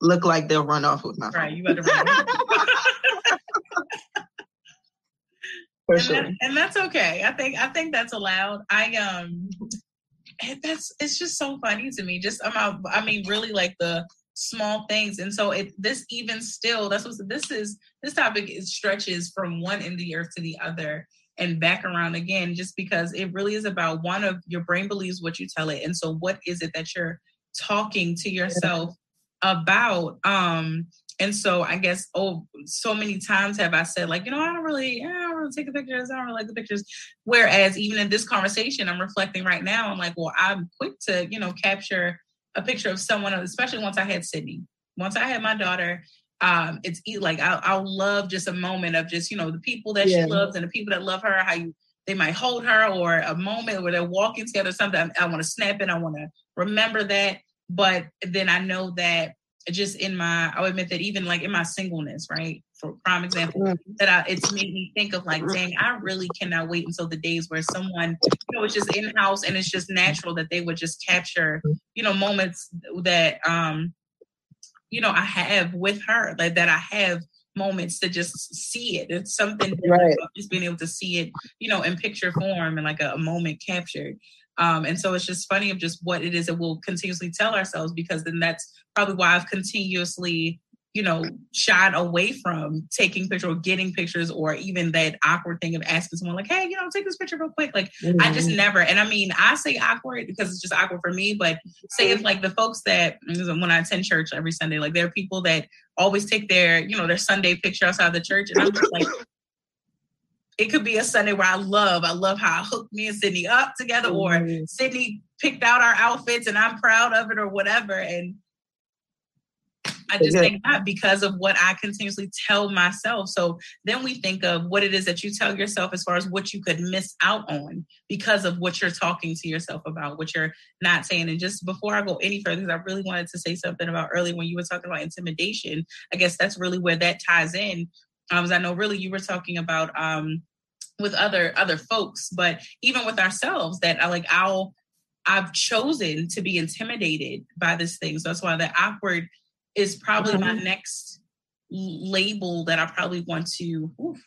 Speaker 2: look like they'll run off with my phone. Right, you better run. [LAUGHS]
Speaker 1: For and, that, and that's okay. I think I think that's allowed. I um that's it's just so funny to me. Just about I mean, really like the small things. And so it this even still, that's what this is this topic is stretches from one end of the earth to the other and back around again, just because it really is about one of your brain believes what you tell it. And so what is it that you're talking to yourself about? Um and so I guess oh, so many times have I said like, you know, I don't really, I don't take the pictures. I don't really like the pictures. Whereas even in this conversation, I'm reflecting right now. I'm like, well, I'm quick to, you know, capture a picture of someone, especially once I had Sydney. Once I had my daughter, um, it's like I'll, I'll love just a moment of just you know the people that yeah. she loves and the people that love her. How you they might hold her or a moment where they're walking together. Something I, I want to snap it. I want to remember that. But then I know that just in my I'll admit that even like in my singleness, right? For prime example, mm-hmm. that I, it's made me think of like, dang, I really cannot wait until the days where someone, you know, it's just in house and it's just natural that they would just capture, you know, moments that um, you know, I have with her, like that I have moments to just see it. It's something right. just being able to see it, you know, in picture form and like a, a moment captured. Um, and so it's just funny of just what it is that we'll continuously tell ourselves because then that's probably why I've continuously, you know, shied away from taking pictures or getting pictures or even that awkward thing of asking someone like, hey, you know, take this picture real quick. Like mm-hmm. I just mm-hmm. never, and I mean, I say awkward because it's just awkward for me, but say if like the folks that when I attend church every Sunday, like there are people that always take their, you know, their Sunday picture outside the church. And I'm just like, it could be a Sunday where I love, I love how I hooked me and Sydney up together, mm-hmm. or Sydney picked out our outfits and I'm proud of it, or whatever. And I just think that because of what I continuously tell myself. So then we think of what it is that you tell yourself as far as what you could miss out on because of what you're talking to yourself about, what you're not saying. And just before I go any further, because I really wanted to say something about earlier when you were talking about intimidation, I guess that's really where that ties in um, I know really you were talking about um, with other other folks, but even with ourselves, that I like I'll I've chosen to be intimidated by this thing. So that's why the awkward is probably my mm-hmm. next label that I probably want to oof,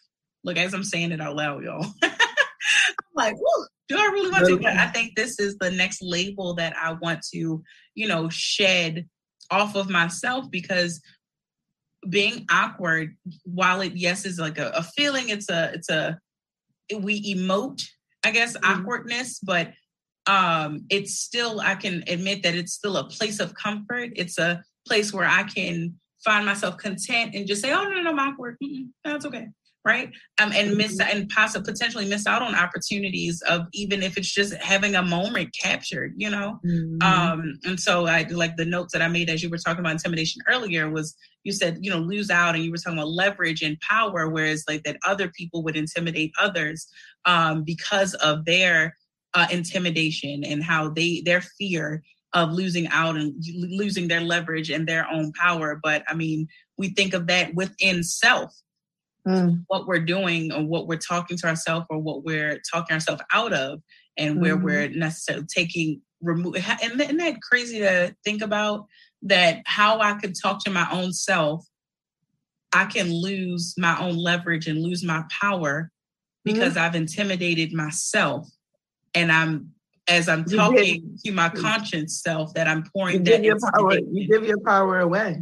Speaker 1: look as I'm saying it out loud, y'all. [LAUGHS] I'm like, do I really want to? But I think this is the next label that I want to, you know, shed off of myself because being awkward while it yes is like a, a feeling it's a it's a we emote i guess mm-hmm. awkwardness but um it's still i can admit that it's still a place of comfort. It's a place where i can find myself content and just say oh no no, no i'm awkward. Mm-mm, that's okay right? Um, and miss mm-hmm. and possibly potentially miss out on opportunities of even if it's just having a moment captured, you know. Mm-hmm. Um, and so I like the notes that I made as you were talking about intimidation earlier was you said you know lose out and you were talking about leverage and power, whereas like that other people would intimidate others um, because of their uh, intimidation and how they their fear of losing out and losing their leverage and their own power. But I mean, we think of that within self mm. what we're doing or what we're talking to ourselves or what we're talking ourselves out of and where mm. we're necessarily taking remove and isn't that crazy to think about that how I could talk to my own self I can lose my own leverage and lose my power because mm-hmm. I've intimidated myself and I'm as I'm talking to my conscious self that I'm pouring
Speaker 2: you that give your power, you give your power away.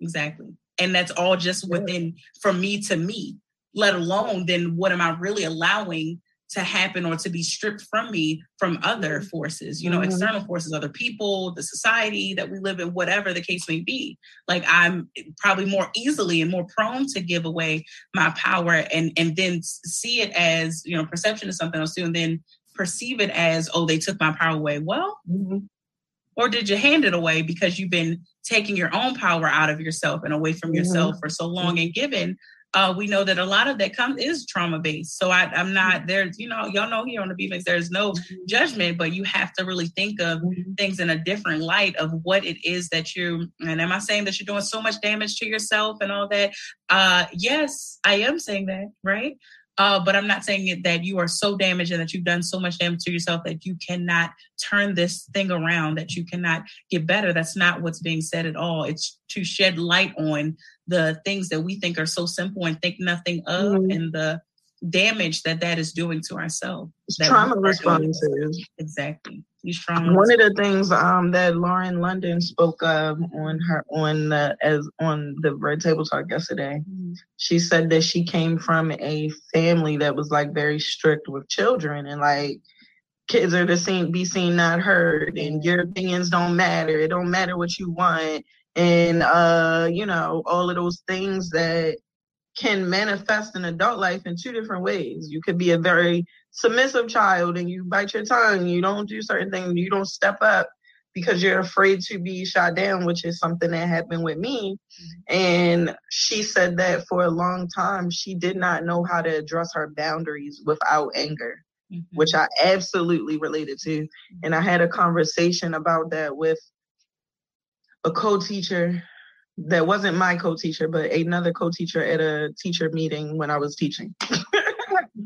Speaker 1: Exactly and that's all just within from me to me let alone then what am i really allowing to happen or to be stripped from me from other mm-hmm. forces you know mm-hmm. external forces other people the society that we live in whatever the case may be like i'm probably more easily and more prone to give away my power and and then see it as you know perception is something else too and then perceive it as oh they took my power away well mm-hmm. Or did you hand it away because you've been taking your own power out of yourself and away from mm-hmm. yourself for so long and given uh, we know that a lot of that comes is trauma based. So I, am not there. You know, y'all know here on the B there's no mm-hmm. judgment, but you have to really think of mm-hmm. things in a different light of what it is that you. And am I saying that you're doing so much damage to yourself and all that? Uh, yes, I am saying that, right? Uh, but I'm not saying it that you are so damaged and that you've done so much damage to yourself that you cannot turn this thing around, that you cannot get better. That's not what's being said at all. It's to shed light on the things that we think are so simple and think nothing of, mm-hmm. and the damage that that is doing to ourselves.
Speaker 2: Trauma responses.
Speaker 1: Exactly.
Speaker 2: One of the things um, that Lauren London spoke of on her on the as on the Red Table Talk yesterday, mm-hmm. she said that she came from a family that was like very strict with children and like kids are to seen be seen not heard and your opinions don't matter. It don't matter what you want and uh, you know all of those things that can manifest in adult life in two different ways. You could be a very submissive child and you bite your tongue, you don't do certain things, you don't step up because you're afraid to be shot down, which is something that happened with me. And she said that for a long time, she did not know how to address her boundaries without anger, mm-hmm. which I absolutely related to. And I had a conversation about that with a co teacher that wasn't my co-teacher, but another co-teacher at a teacher meeting when I was teaching. [LAUGHS]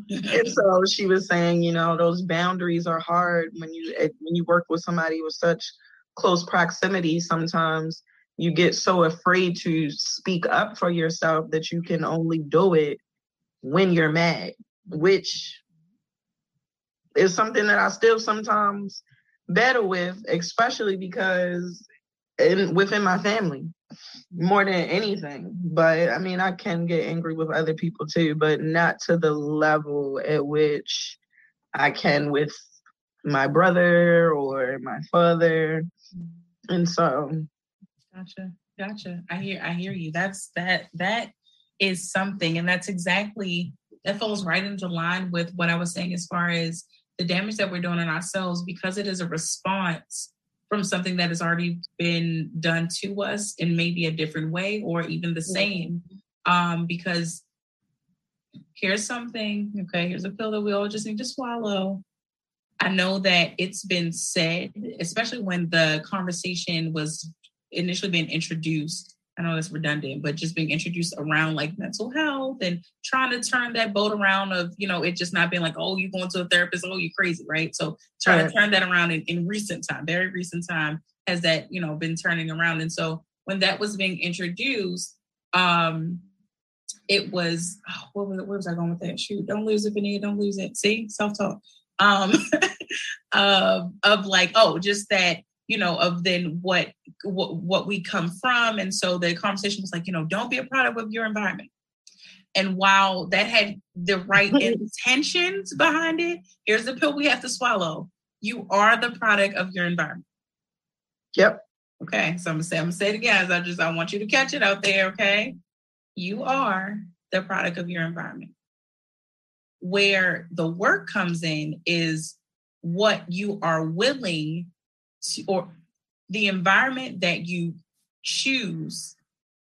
Speaker 2: and so she was saying, you know, those boundaries are hard when you eh, when you work with somebody with such close proximity. Sometimes you get so afraid to speak up for yourself that you can only do it when you're mad, which is something that I still sometimes battle with, especially because in, within my family more than anything. But I mean, I can get angry with other people too, but not to the level at which I can with my brother or my father. And so
Speaker 1: Gotcha. Gotcha. I hear I hear you. That's that that is something and that's exactly that falls right into line with what I was saying as far as the damage that we're doing in ourselves because it is a response from something that has already been done to us in maybe a different way or even the same. Um, because here's something, okay, here's a pill that we all just need to swallow. I know that it's been said, especially when the conversation was initially being introduced I know that's redundant, but just being introduced around like mental health and trying to turn that boat around of, you know, it just not being like, oh, you going to a therapist, oh, you're crazy, right? So trying right. to turn that around in, in recent time, very recent time, has that, you know, been turning around. And so when that was being introduced, um, it was oh, what was where was I going with that? Shoot, don't lose it, Benita, don't lose it. See, self-talk. Um uh, [LAUGHS] of like, oh, just that you know, of then what, what what we come from. And so the conversation was like, you know, don't be a product of your environment. And while that had the right [LAUGHS] intentions behind it, here's the pill we have to swallow. You are the product of your environment.
Speaker 2: Yep.
Speaker 1: Okay. So I'm gonna say, I'm gonna say it again. I just I want you to catch it out there, okay? You are the product of your environment. Where the work comes in is what you are willing to, or the environment that you choose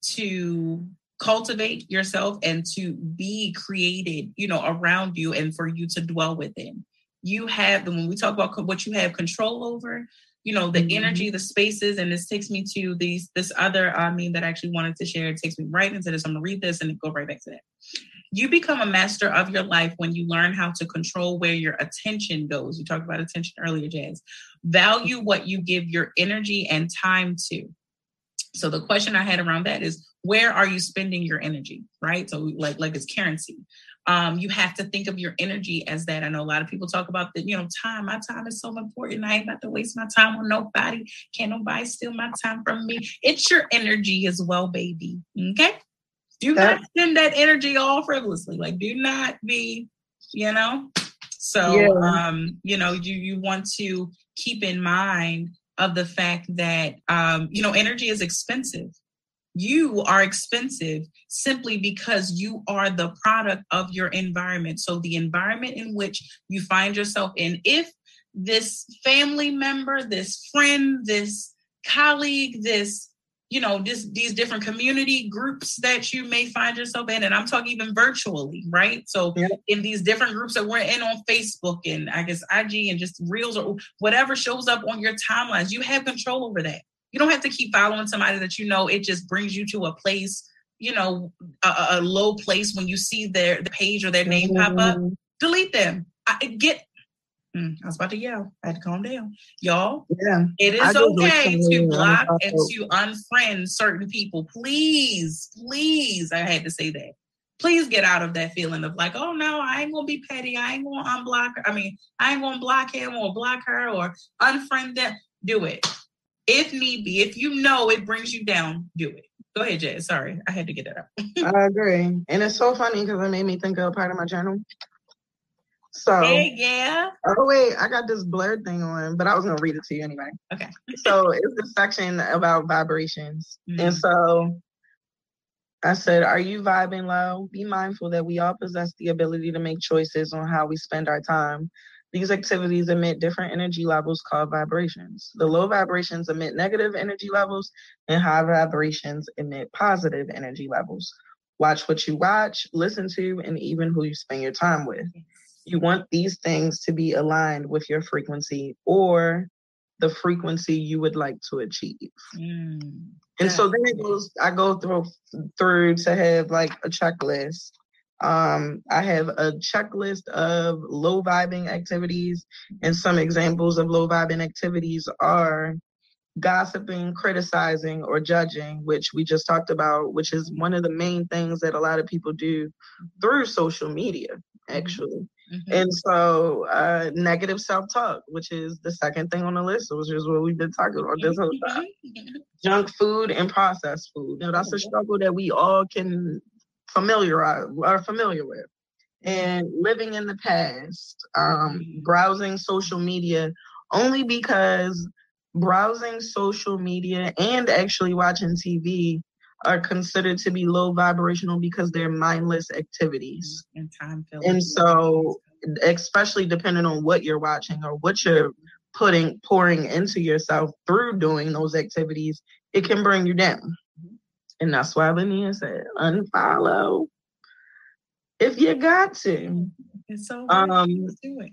Speaker 1: to cultivate yourself and to be created, you know, around you and for you to dwell within. You have, when we talk about what you have control over, you know, the mm-hmm. energy, the spaces, and this takes me to these, this other, I mean, that I actually wanted to share. It takes me right into this. I'm gonna read this and go right back to that. You become a master of your life when you learn how to control where your attention goes. You talked about attention earlier, Jazz. Value what you give your energy and time to. So the question I had around that is where are you spending your energy right? So like like it's currency um you have to think of your energy as that. I know a lot of people talk about that you know time my time is so important. I ain't about to waste my time on nobody. Can't nobody steal my time from me. It's your energy as well baby okay? Do not spend that energy all frivolously. Like do not be you know? So yeah. um you know you you want to keep in mind of the fact that um you know energy is expensive you are expensive simply because you are the product of your environment. So, the environment in which you find yourself in, if this family member, this friend, this colleague, this you know this these different community groups that you may find yourself in and i'm talking even virtually right so yeah. in these different groups that we're in on facebook and i guess ig and just reels or whatever shows up on your timelines you have control over that you don't have to keep following somebody that you know it just brings you to a place you know a, a low place when you see their the page or their name mm-hmm. pop up mm-hmm. delete them I, get mm, I was about to yell. I had to calm down. Y'all,
Speaker 2: yeah.
Speaker 1: it is okay to block and to unfriend certain people. Please, please. I had to say that. Please get out of that feeling of like, oh no, I ain't gonna be petty. I ain't gonna unblock her. I mean, I ain't gonna block him or block her or unfriend them. Do it if need be, if you know it brings you down, do it. Go ahead, Jay. Sorry, I had to get that
Speaker 2: out. I agree, and it's so funny because it made me think of a part of my journal. So
Speaker 1: hey, yeah.
Speaker 2: Oh wait, I got this blurred thing on, but I was gonna read it to you anyway.
Speaker 1: Okay.
Speaker 2: so it's the section about vibrations, mm-hmm. and so I said, "Are you vibing low? Be mindful that we all possess the ability to make choices on how we spend our time. These activities emit different energy levels called vibrations. The low vibrations emit negative energy levels, and high vibrations emit positive energy levels. Watch what you watch, listen to, and even who you spend your time with. You want these things to be aligned with your frequency or the frequency you would like to achieve. Mm. And so then it goes, I go through through to have like a checklist um, I have a checklist of low vibing activities, and some examples of low vibing activities are gossiping, criticizing, or judging, which we just talked about, which is one of the main things that a lot of people do through social media, mm-hmm. actually. Mm-hmm. And so, uh, negative self talk, which is the second thing on the list, which is what we've been talking about this whole time. Junk food and processed food. Know, that's a struggle that we all can familiarize are familiar with and living in the past um, browsing social media only because browsing social media and actually watching tv are considered to be low vibrational because they're mindless activities. Mm-hmm.
Speaker 1: And time
Speaker 2: and so especially depending on what you're watching or what you're putting pouring into yourself through doing those activities it can bring you down. Mm-hmm. And that's why Linnea said unfollow. If you got to.
Speaker 1: It's so
Speaker 2: um,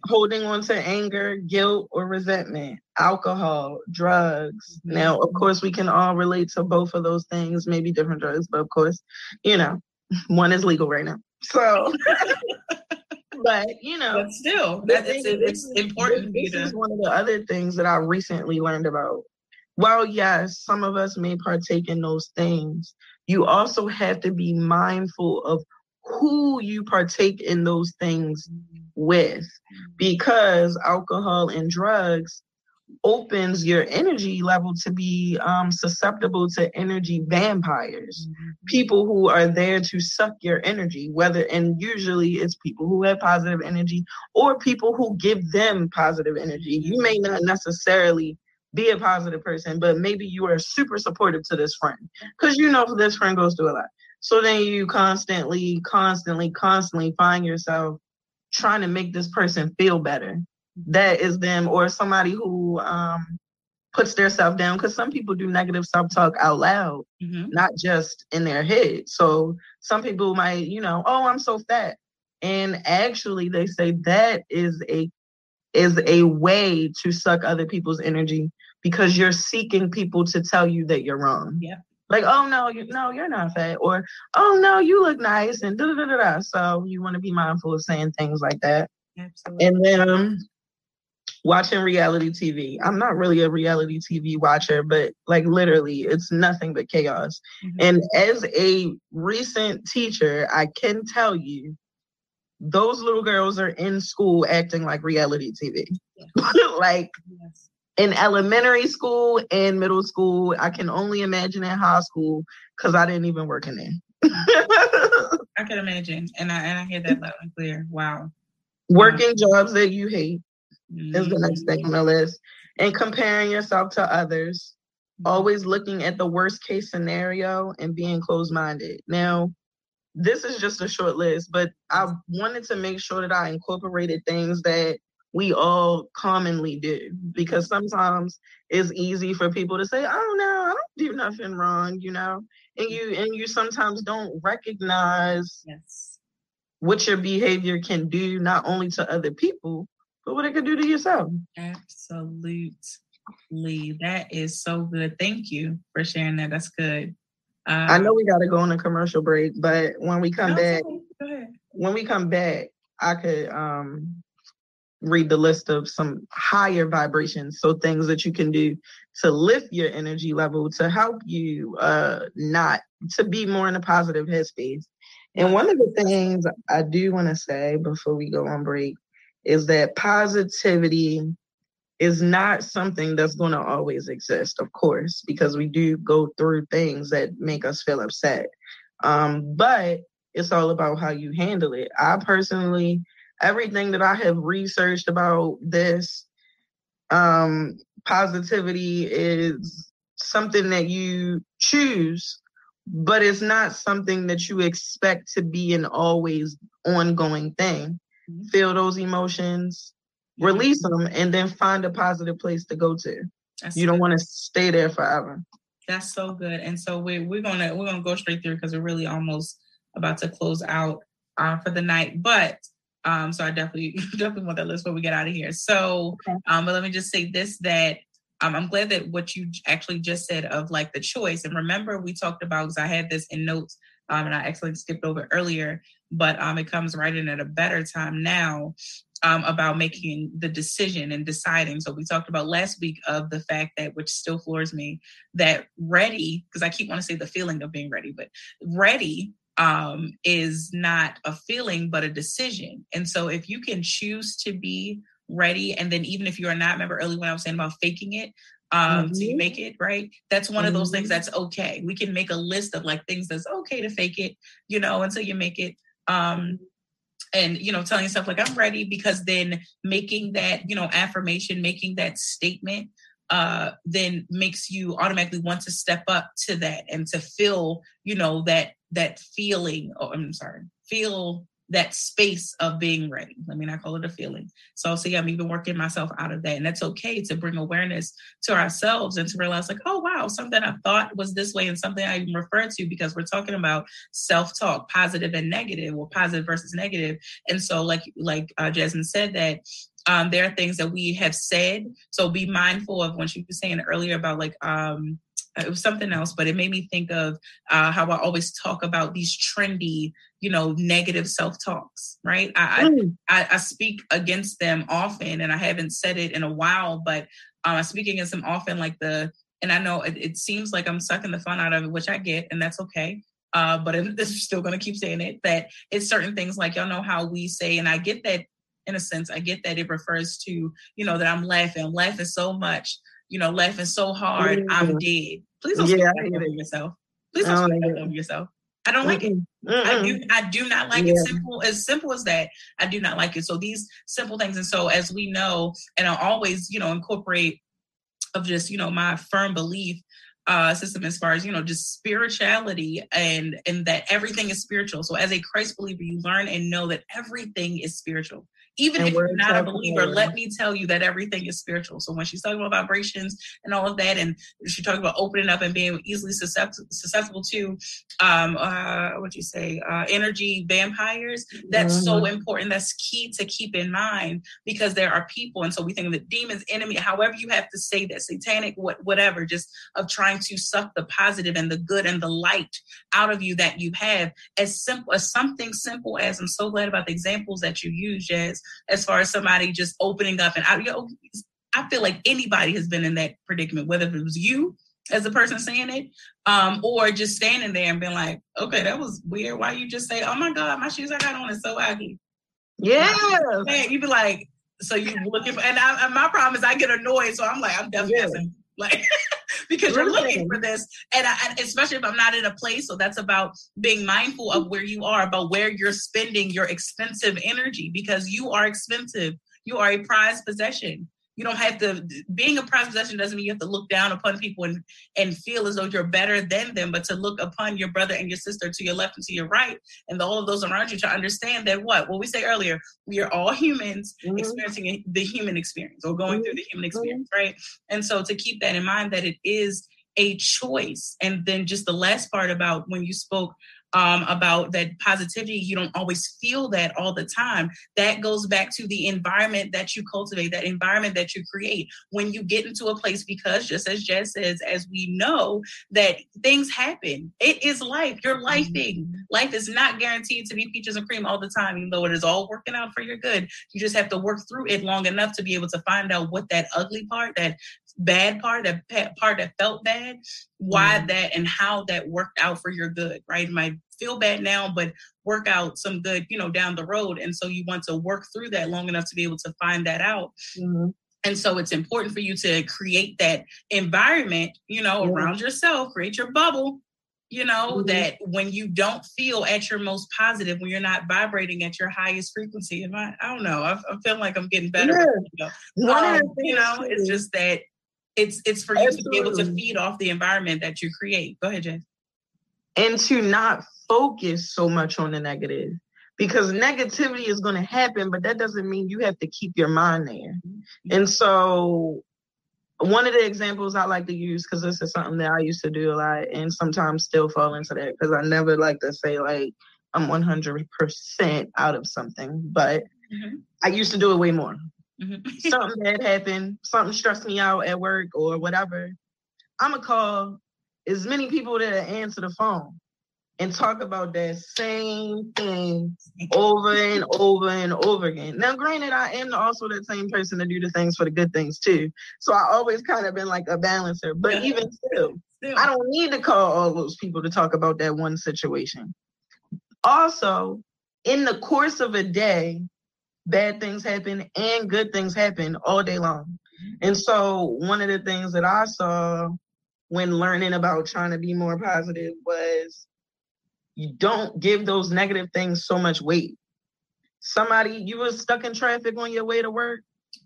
Speaker 2: holding on to anger, guilt, or resentment, alcohol, drugs. Mm-hmm. Now, of course, we can all relate to both of those things, maybe different drugs, but of course, you know, [LAUGHS] one is legal right now. So, [LAUGHS] but you know,
Speaker 1: but still, that, it's, it's important.
Speaker 2: This, this is one of the other things that I recently learned about while yes, some of us may partake in those things, you also have to be mindful of who you partake in those things with. Because alcohol and drugs opens your energy level to be um, susceptible to energy vampires. People who are there to suck your energy whether and usually it's people who have positive energy or people who give them positive energy. You may not necessarily be a positive person, but maybe you are super supportive to this friend. Because you know this friend goes through a lot. So then you constantly, constantly, constantly find yourself trying to make this person feel better. That is them, or somebody who um, puts their self down. Because some people do negative self talk out loud, mm-hmm. not just in their head. So some people might, you know, oh, I'm so fat, and actually they say that is a is a way to suck other people's energy because you're seeking people to tell you that you're wrong.
Speaker 1: Yeah.
Speaker 2: Like, oh no, you no, you're not fat, or oh no, you look nice, and da da da da. So you want to be mindful of saying things like that. Absolutely. And then um, watching reality TV. I'm not really a reality TV watcher, but like literally, it's nothing but chaos. Mm-hmm. And as a recent teacher, I can tell you those little girls are in school acting like reality TV. [LAUGHS] like yes. In elementary school and middle school, I can only imagine in high school because I didn't even work in there. [LAUGHS]
Speaker 1: I can imagine, and I and I hear that loud and clear. Wow,
Speaker 2: working jobs that you hate mm-hmm. is the next thing on the list, and comparing yourself to others. Mm-hmm. Always looking at the worst case scenario and being closed minded. Now, this is just a short list, but I wanted to make sure that I incorporated things that we all commonly do because sometimes it's easy for people to say, "Oh no, I don't do nothing wrong," you know, and you and you sometimes don't recognize
Speaker 1: yes.
Speaker 2: what your behavior can do not only to other people but what it can do to yourself.
Speaker 1: Absolutely, that is so good. Thank you for sharing that. That's good.
Speaker 2: Um, I know we got to go on a commercial break, but when we come no, back, when we come back, I could um, read the list of some higher vibrations. So things that you can do to lift your energy level to help you uh, not to be more in a positive headspace. And one of the things I do want to say before we go on break is that positivity is not something that's going to always exist, of course, because we do go through things that make us feel upset. Um, but it's all about how you handle it. I personally, everything that I have researched about this, um, positivity is something that you choose, but it's not something that you expect to be an always ongoing thing. Mm-hmm. Feel those emotions, release them, and then find a positive place to go to. That's you don't want to stay there forever.
Speaker 1: That's so good. And so we we're gonna we're gonna go straight through because we're really almost about to close out uh, for the night. But um, so I definitely [LAUGHS] definitely want that list when we get out of here. So okay. um, but let me just say this that um, I'm glad that what you actually just said of like the choice. And remember, we talked about because I had this in notes um, and I actually skipped over earlier, but um, it comes right in at a better time now um, about making the decision and deciding. So we talked about last week of the fact that, which still floors me, that ready, because I keep wanting to say the feeling of being ready, but ready um, is not a feeling, but a decision. And so if you can choose to be ready, and then even if you are not, remember earlier when I was saying about faking it, um mm-hmm. you make it right that's one mm-hmm. of those things mm-hmm. that's okay we can make a list of like things that's okay to fake it you know until you make it um and you know telling yourself like i'm ready because then making that you know affirmation making that statement uh then makes you automatically want to step up to that and to feel you know that that feeling oh i'm sorry feel that space of being ready. Let me not call it a feeling. So I'll see, I'm even working myself out of that. And that's okay to bring awareness to ourselves and to realize, like, oh wow, something I thought was this way and something I even refer to because we're talking about self-talk, positive and negative, or positive versus negative. And so, like like uh, Jasmine said that um, there are things that we have said. So be mindful of when she was saying earlier about like um it was something else, but it made me think of uh, how I always talk about these trendy, you know, negative self talks, right? I, mm. I, I speak against them often, and I haven't said it in a while, but uh, I speak against them often, like the, and I know it, it, seems like I'm sucking the fun out of it, which I get, and that's okay. Uh, but [LAUGHS] I'm still going to keep saying it that it's certain things like y'all know how we say, and I get that in a sense, I get that it refers to, you know, that I'm laughing, I'm laughing so much you know, laughing so hard, mm-hmm. I'm dead. Please don't yeah, speak over yourself. Please don't speak over yourself. I don't like it. I do. I do not like yeah. it. Simple as simple as that. I do not like it. So these simple things, and so as we know, and I always, you know, incorporate of just, you know, my firm belief uh, system as far as you know just spirituality and and that everything is spiritual so as a christ believer you learn and know that everything is spiritual even and if you're not a believer, let me tell you that everything is spiritual. So when she's talking about vibrations and all of that, and she's talking about opening up and being easily susceptible, susceptible to, um, uh, what you say, uh, energy vampires, that's mm-hmm. so important. That's key to keep in mind because there are people, and so we think that demons, enemy, however you have to say that, satanic, what, whatever, just of trying to suck the positive and the good and the light out of you that you have, as simple as something simple as I'm so glad about the examples that you use, Jazz as far as somebody just opening up. And I, you know, I feel like anybody has been in that predicament, whether it was you as the person saying it, um, or just standing there and being like, okay, that was weird. Why you just say, oh my God, my shoes I got on is so ugly.
Speaker 2: Yeah.
Speaker 1: you'd be like, so you looking for, and, I, and my problem is I get annoyed. So I'm like, I'm definitely yeah. Like, [LAUGHS] because you're looking for this. And, I, and especially if I'm not in a place. So that's about being mindful of where you are, about where you're spending your expensive energy because you are expensive. You are a prized possession you don't have to being a prized possession doesn't mean you have to look down upon people and and feel as though you're better than them but to look upon your brother and your sister to your left and to your right and all of those around you to understand that what what we say earlier we are all [LAUGHS] humans mm-hmm. experiencing the human experience or going mm-hmm. through the human mm-hmm. experience right and so to keep that in mind that it is a choice and then just the last part about when you spoke um, about that positivity. You don't always feel that all the time. That goes back to the environment that you cultivate, that environment that you create. When you get into a place, because just as Jess says, as we know that things happen, it is life. You're lifing. Mm-hmm. Life is not guaranteed to be peaches and cream all the time, even though it is all working out for your good. You just have to work through it long enough to be able to find out what that ugly part, that bad part, that part that felt bad, why mm. that and how that worked out for your good, right? It might feel bad now, but work out some good, you know, down the road. And so you want to work through that long enough to be able to find that out. Mm-hmm. And so it's important for you to create that environment, you know, yeah. around yourself, create your bubble, you know, mm-hmm. that when you don't feel at your most positive, when you're not vibrating at your highest frequency, and I, I don't know, I, I feel like I'm getting better. Yeah. [LAUGHS] You know, um, you know it's just that it's it's for you Absolutely. to be able to feed off the environment that you create. Go ahead, Jen.
Speaker 2: And to not focus so much on the negative because negativity is going to happen, but that doesn't mean you have to keep your mind there. Mm-hmm. And so, one of the examples I like to use because this is something that I used to do a lot and sometimes still fall into that because I never like to say like I'm 100% out of something, but mm-hmm. I used to do it way more. Mm-hmm. [LAUGHS] something bad happened, something stressed me out at work or whatever, I'm gonna call as many people that answer the phone and talk about that same thing over and over and over again. Now, granted, I am also that same person to do the things for the good things too. So I always kind of been like a balancer. But yeah. even still, still, I don't need to call all those people to talk about that one situation. Also, in the course of a day, bad things happen and good things happen all day long. And so one of the things that I saw when learning about trying to be more positive was you don't give those negative things so much weight. Somebody you were stuck in traffic on your way to work,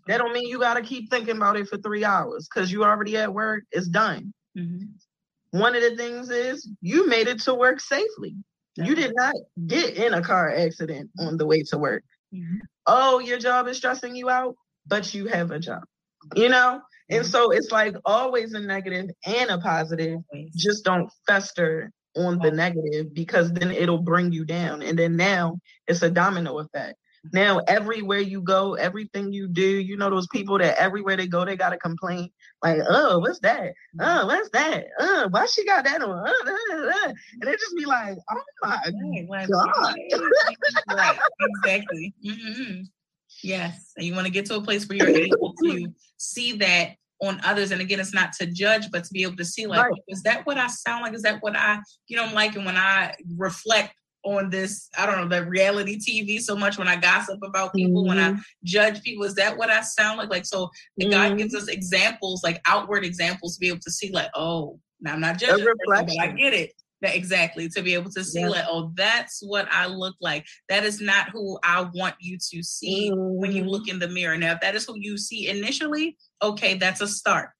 Speaker 2: that don't mean you got to keep thinking about it for three hours because you already at work. It's done. Mm-hmm. One of the things is you made it to work safely. You did not get in a car accident on the way to work. Mm-hmm. Oh, your job is stressing you out, but you have a job, you know? And so it's like always a negative and a positive. Just don't fester on the negative because then it'll bring you down. And then now it's a domino effect. Now, everywhere you go, everything you do, you know, those people that everywhere they go, they got a complaint. Like, oh, what's that? Oh, what's that? Oh, why she got that on? Uh, uh. And they just be like, oh my God.
Speaker 1: right, exactly. Mm-hmm. Yes. And you want to get to a place where you're able to see that on others. And again, it's not to judge, but to be able to see, like, right. is that what I sound like? Is that what I, you know, I'm like? And when I reflect on this, I don't know, the reality TV so much when I gossip about people, mm-hmm. when I mm-hmm. judge people. Is that what I sound like? Like, so mm-hmm. God gives us examples, like outward examples to be able to see, like, oh, now I'm not judging, person, but I get it. That exactly to be able to see, yeah. like, oh, that's what I look like. That is not who I want you to see mm-hmm. when you mm-hmm. look in the mirror. Now, if that is who you see initially, okay, that's a start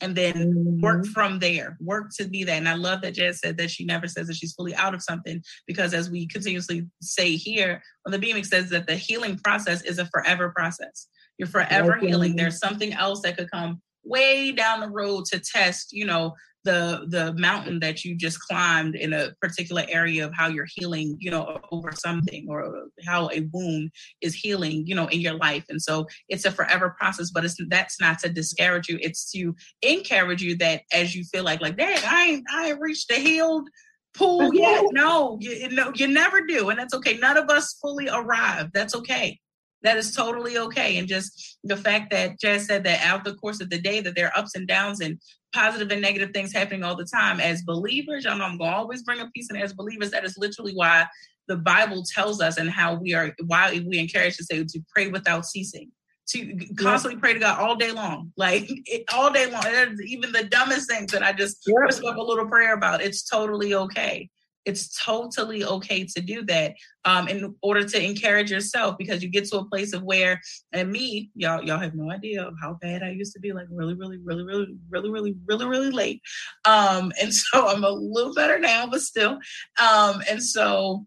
Speaker 1: and then mm-hmm. work from there work to be that and i love that jess said that she never says that she's fully out of something because as we continuously say here on the beaming says that the healing process is a forever process you're forever okay. healing there's something else that could come way down the road to test you know the the mountain that you just climbed in a particular area of how you're healing you know over something or how a wound is healing you know in your life. And so it's a forever process but it's that's not to discourage you. It's to encourage you that as you feel like like dang i ain't i ain't reached the healed pool yet. no you, no you never do and that's okay. None of us fully arrive that's okay that is totally okay. And just the fact that Jazz said that out the course of the day that there are ups and downs and positive and negative things happening all the time. As believers, y'all know I'm gonna always bring a piece and as believers, that is literally why the Bible tells us and how we are why we encourage to say to pray without ceasing. To constantly pray to God all day long, like it, all day long. Even the dumbest things that I just yep. whisper up a little prayer about, it's totally okay it's totally okay to do that um, in order to encourage yourself because you get to a place of where, and me, y'all, y'all have no idea of how bad I used to be like really, really, really, really, really, really, really, really late. Um, [LAUGHS] and so I'm a little better now, but still. Um, and so,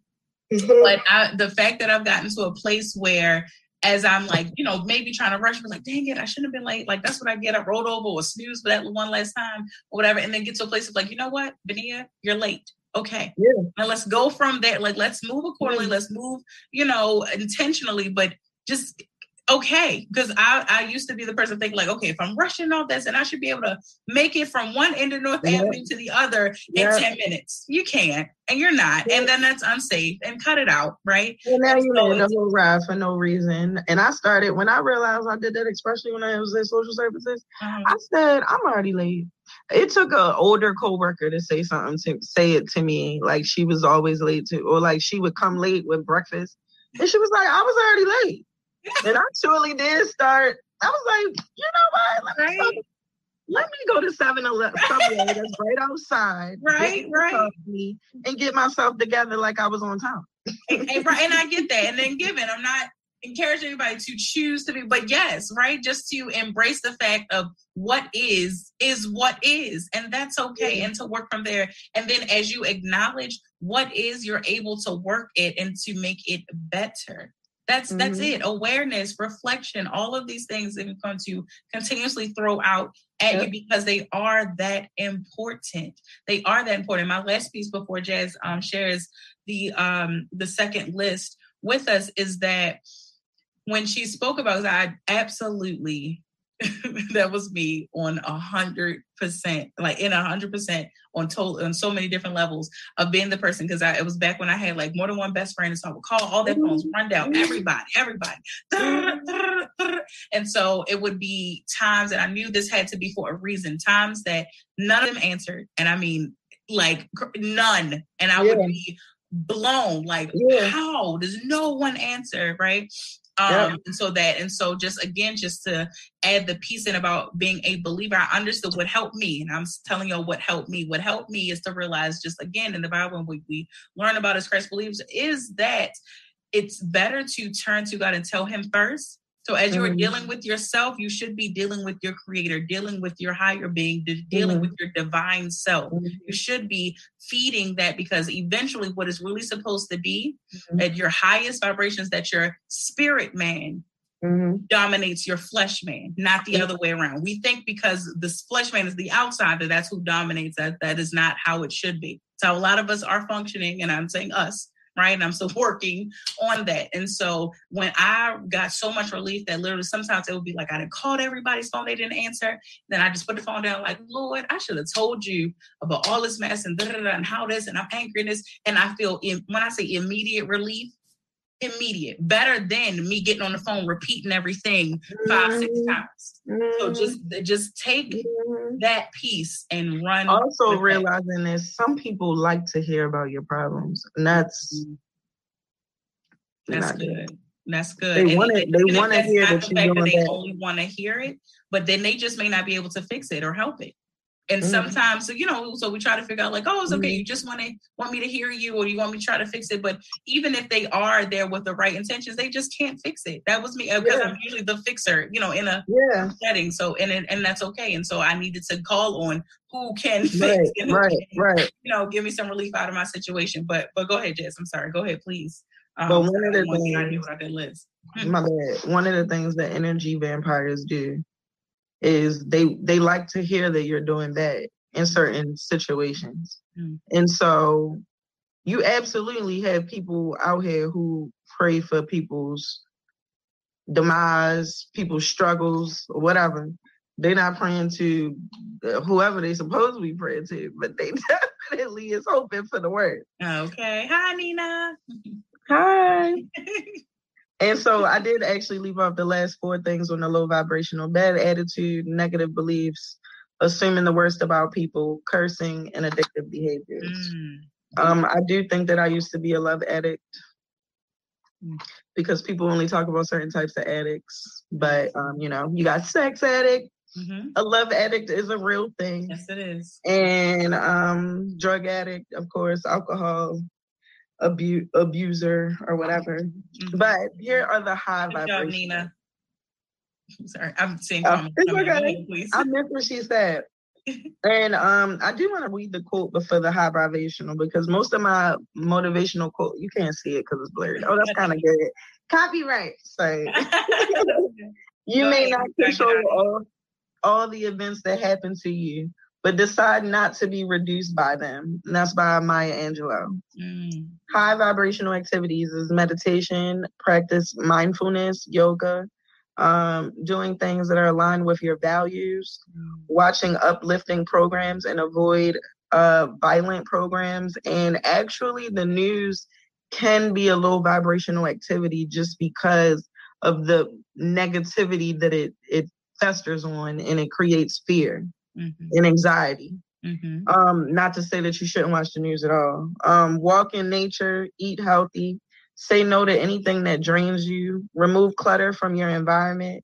Speaker 1: mm-hmm. but I, the fact that I've gotten to a place where as I'm like, you know, maybe trying to rush, but like, dang it, I shouldn't have been late. Like, that's what I get. I rolled over or snoozed for that one last time or whatever. And then get to a place of like, you know what, Benia, you're late. Okay. Yeah. Now let's go from there. Like let's move accordingly. Let's move, you know, intentionally, but just okay. Because I, I used to be the person thinking like, okay, if I'm rushing all this and I should be able to make it from one end of North yeah. Avenue to the other yeah. in 10 minutes. You can't. And you're not. Yeah. And then that's unsafe and cut it out, right?
Speaker 2: And now you so, made a whole ride for no reason. And I started when I realized I did that, especially when I was in social services, uh-huh. I said, I'm already late it took an older coworker to say something to say it to me like she was always late to or like she would come late with breakfast. And she was like i was already late. [LAUGHS] And i truly did start i was like you know what? Let me, right. let me go to 7-eleven [LAUGHS] that's right outside
Speaker 1: right right.
Speaker 2: and get myself together like i was on time
Speaker 1: and, and, and i get that and then given i'm not encourage anybody to choose to be, but yes, right? Just to embrace the fact of what is, is what is, and that's okay, and to work from there. And then as you acknowledge what is, you're able to work it and to make it better. That's mm-hmm. that's it. Awareness, reflection, all of these things that are going to continuously throw out at yep. you because they are that important. They are that important. My last piece before Jazz um, shares the um, the second list with us is that when she spoke about that, I absolutely [LAUGHS] that was me on a hundred percent, like in a hundred percent on total on so many different levels of being the person. Because I it was back when I had like more than one best friend, so I would call all their phones, run down mm-hmm. everybody, everybody, and so it would be times that I knew this had to be for a reason. Times that none of them answered, and I mean like none, and I yeah. would be blown like yeah. how does no one answer right um yeah. and so that and so just again just to add the piece in about being a believer i understood what helped me and i'm telling you what helped me what helped me is to realize just again in the bible when we, we learn about as christ believes is that it's better to turn to god and tell him first so as you're mm-hmm. dealing with yourself, you should be dealing with your creator, dealing with your higher being, dealing mm-hmm. with your divine self. Mm-hmm. You should be feeding that because eventually what is really supposed to be at your highest vibrations that your spirit man dominates your flesh man, not the other way around. We think because this flesh man is the outsider, that's who dominates that. That is not how it should be. So a lot of us are functioning, and I'm saying us, right? And I'm still working on that. And so when I got so much relief that literally sometimes it would be like I didn't called everybody's phone, they didn't answer. Then I just put the phone down, like, Lord, I should have told you about all this mess and da da da and how this and I'm angry and this. And I feel when I say immediate relief, immediate, better than me getting on the phone repeating everything five, six mm-hmm. times. Mm-hmm. So just just take mm-hmm. that piece and run.
Speaker 2: Also realizing that. that some people like to hear about your problems, and that's
Speaker 1: that's good. good. That's good.
Speaker 2: They want to. They want to hear that
Speaker 1: They that. only want to hear it, but then they just may not be able to fix it or help it. And mm-hmm. sometimes, so you know, so we try to figure out like, oh, it's okay. Mm-hmm. You just want to want me to hear you, or you want me to try to fix it. But even if they are there with the right intentions, they just can't fix it. That was me because yeah. I'm usually the fixer, you know, in a
Speaker 2: yeah.
Speaker 1: setting. So and and that's okay. And so I needed to call on who can [LAUGHS] fix,
Speaker 2: right, right,
Speaker 1: can,
Speaker 2: right.
Speaker 1: You know, give me some relief out of my situation. But but go ahead, Jess. I'm sorry. Go ahead, please.
Speaker 2: Um, but one of the things, I did, Liz. my bad. One of the things that energy vampires do is they they like to hear that you're doing that in certain situations. Mm. And so you absolutely have people out here who pray for people's demise, people's struggles, or whatever. They're not praying to whoever they supposed to be praying to, but they [LAUGHS] definitely is hoping for the word.
Speaker 1: Okay. Hi, Nina. [LAUGHS]
Speaker 2: Hi. [LAUGHS] And so I did actually leave off the last four things on the low vibrational bad attitude, negative beliefs, assuming the worst about people, cursing, and addictive behaviors. Mm. Um, I do think that I used to be a love addict because people only talk about certain types of addicts. But um, you know, you got sex addict. Mm-hmm. A love addict is a real thing.
Speaker 1: Yes, it is.
Speaker 2: And um, drug addict, of course, alcohol, abu- abuser or whatever. Mm-hmm. But here are the high Good vibrations. Job, Nina.
Speaker 1: Sorry, I'm saying uh, okay.
Speaker 2: please. I meant what she said. [LAUGHS] and um, I do want to read the quote before the high vibrational because most of my motivational quote you can't see it because it's blurred. Oh, that's kind of good. Copyright. So [LAUGHS] [LAUGHS] you may not control all all the events that happen to you, but decide not to be reduced by them. And that's by Maya Angelou. Mm. High vibrational activities is meditation, practice mindfulness, yoga, um, doing things that are aligned with your values, mm. watching uplifting programs and avoid uh, violent programs. And actually, the news can be a low vibrational activity just because of the negativity that it, it festers on and it creates fear mm-hmm. and anxiety. Mm-hmm. Um, not to say that you shouldn't watch the news at all. Um, walk in nature, eat healthy, say no to anything that drains you, remove clutter from your environment,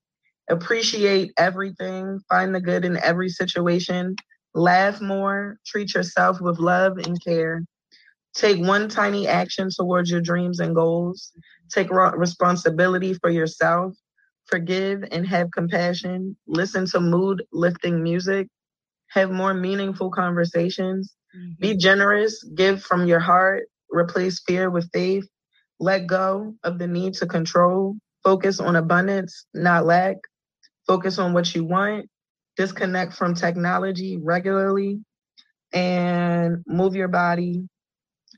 Speaker 2: appreciate everything, find the good in every situation, laugh more, treat yourself with love and care. Take one tiny action towards your dreams and goals. Take responsibility for yourself. Forgive and have compassion. Listen to mood lifting music have more meaningful conversations, mm-hmm. be generous, give from your heart, replace fear with faith, let go of the need to control, focus on abundance, not lack, focus on what you want, disconnect from technology regularly, and move your body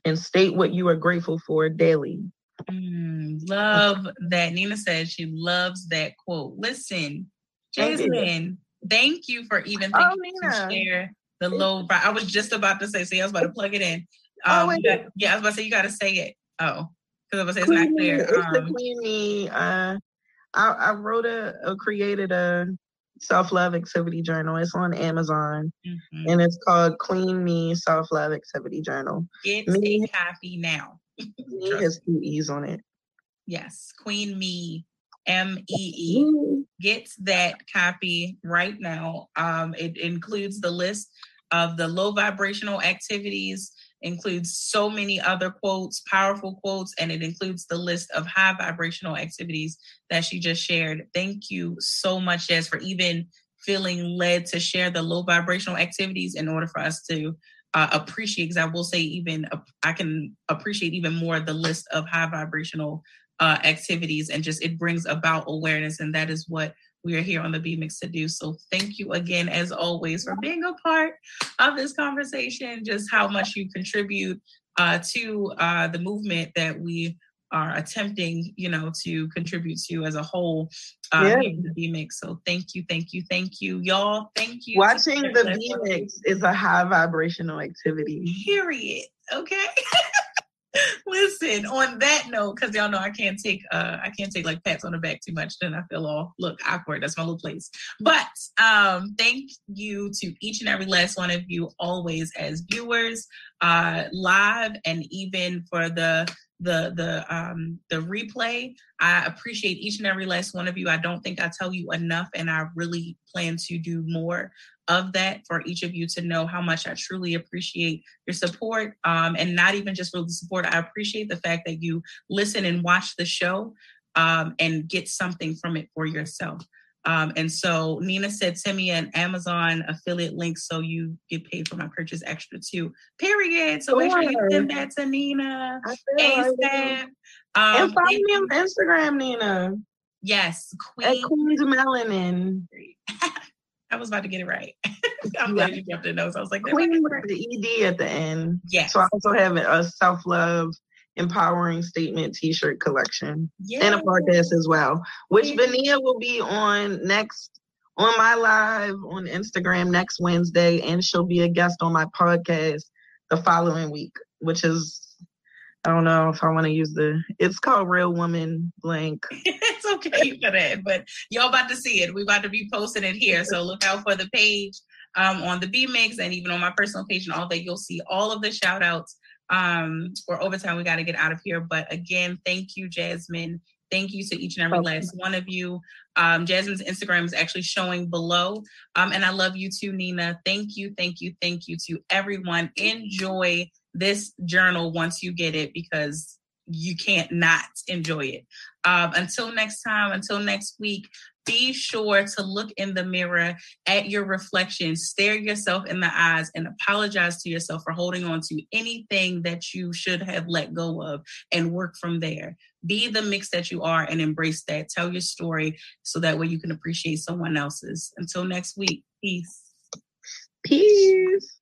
Speaker 2: and state what you are grateful for daily.
Speaker 1: Mm, love that. Nina says she loves that quote. Listen, Jasmine, Thank you for even oh, thinking oh, to share the low. I was just about to say, see, I was about to plug it in. Oh, um, oh, got, yeah, I was about to say you got to say it. Oh, because I was say it's not clear.
Speaker 2: It's um, the Me. Uh, I, I wrote a, a created a self love activity journal. It's on Amazon, mm-hmm. and it's called Queen Me Self Love Activity Journal.
Speaker 1: Get me, a copy now. [LAUGHS]
Speaker 2: me has two e's on it.
Speaker 1: Yes, Queen Me M E E. Get that copy right now. Um, it includes the list of the low vibrational activities, includes so many other quotes, powerful quotes, and it includes the list of high vibrational activities that she just shared. Thank you so much, Jess, for even feeling led to share the low vibrational activities in order for us to uh, appreciate because i will say even uh, i can appreciate even more the list of high vibrational uh, activities and just it brings about awareness. And that is what we are here on the B Mix to do. So thank you again, as always, for being a part of this conversation, just how much you contribute uh, to uh, the movement that we are attempting, you know, to contribute to as a whole uh, yeah. the B Mix. So thank you, thank you, thank you, y'all. Thank you.
Speaker 2: Watching the B Mix is a high vibrational activity.
Speaker 1: Period. Okay. [LAUGHS] [LAUGHS] Listen, on that note, because y'all know I can't take uh I can't take like pats on the back too much, then I feel all look awkward. That's my little place. But um thank you to each and every last one of you always as viewers, uh live and even for the the the um the replay. I appreciate each and every last one of you. I don't think I tell you enough, and I really plan to do more of that for each of you to know how much I truly appreciate your support. Um, and not even just for the support, I appreciate the fact that you listen and watch the show um, and get something from it for yourself. Um, and so Nina said, send me an Amazon affiliate link so you get paid for my purchase extra too. Period. So make sure you send that to Nina. ASAP.
Speaker 2: Um, and follow me on Instagram, Nina.
Speaker 1: Yes,
Speaker 2: Queen. At Queen's Melanin. [LAUGHS]
Speaker 1: I was about to get it right. [LAUGHS] I'm glad you kept the notes. I was like,
Speaker 2: Queen with the ED at the end. Yeah. So I also have a self love empowering statement t-shirt collection yes. and a podcast as well which Vania will be on next on my live on Instagram next Wednesday and she'll be a guest on my podcast the following week which is I don't know if I want to use the it's called Real Woman Blank. [LAUGHS]
Speaker 1: it's okay for that, but y'all about to see it. We about to be posting it here. So look out for the page um, on the B Mix and even on my personal page and all that. You'll see all of the shout outs um, or overtime. We got to get out of here. But again, thank you, Jasmine. Thank you to each and every okay. last one of you. Um, Jasmine's Instagram is actually showing below. Um, and I love you too, Nina. Thank you, thank you, thank you to everyone. Enjoy this journal once you get it because you can't not enjoy it. Um, until next time, until next week, be sure to look in the mirror at your reflection, stare yourself in the eyes, and apologize to yourself for holding on to anything that you should have let go of and work from there. Be the mix that you are and embrace that. Tell your story so that way you can appreciate someone else's. Until next week, peace.
Speaker 2: Peace.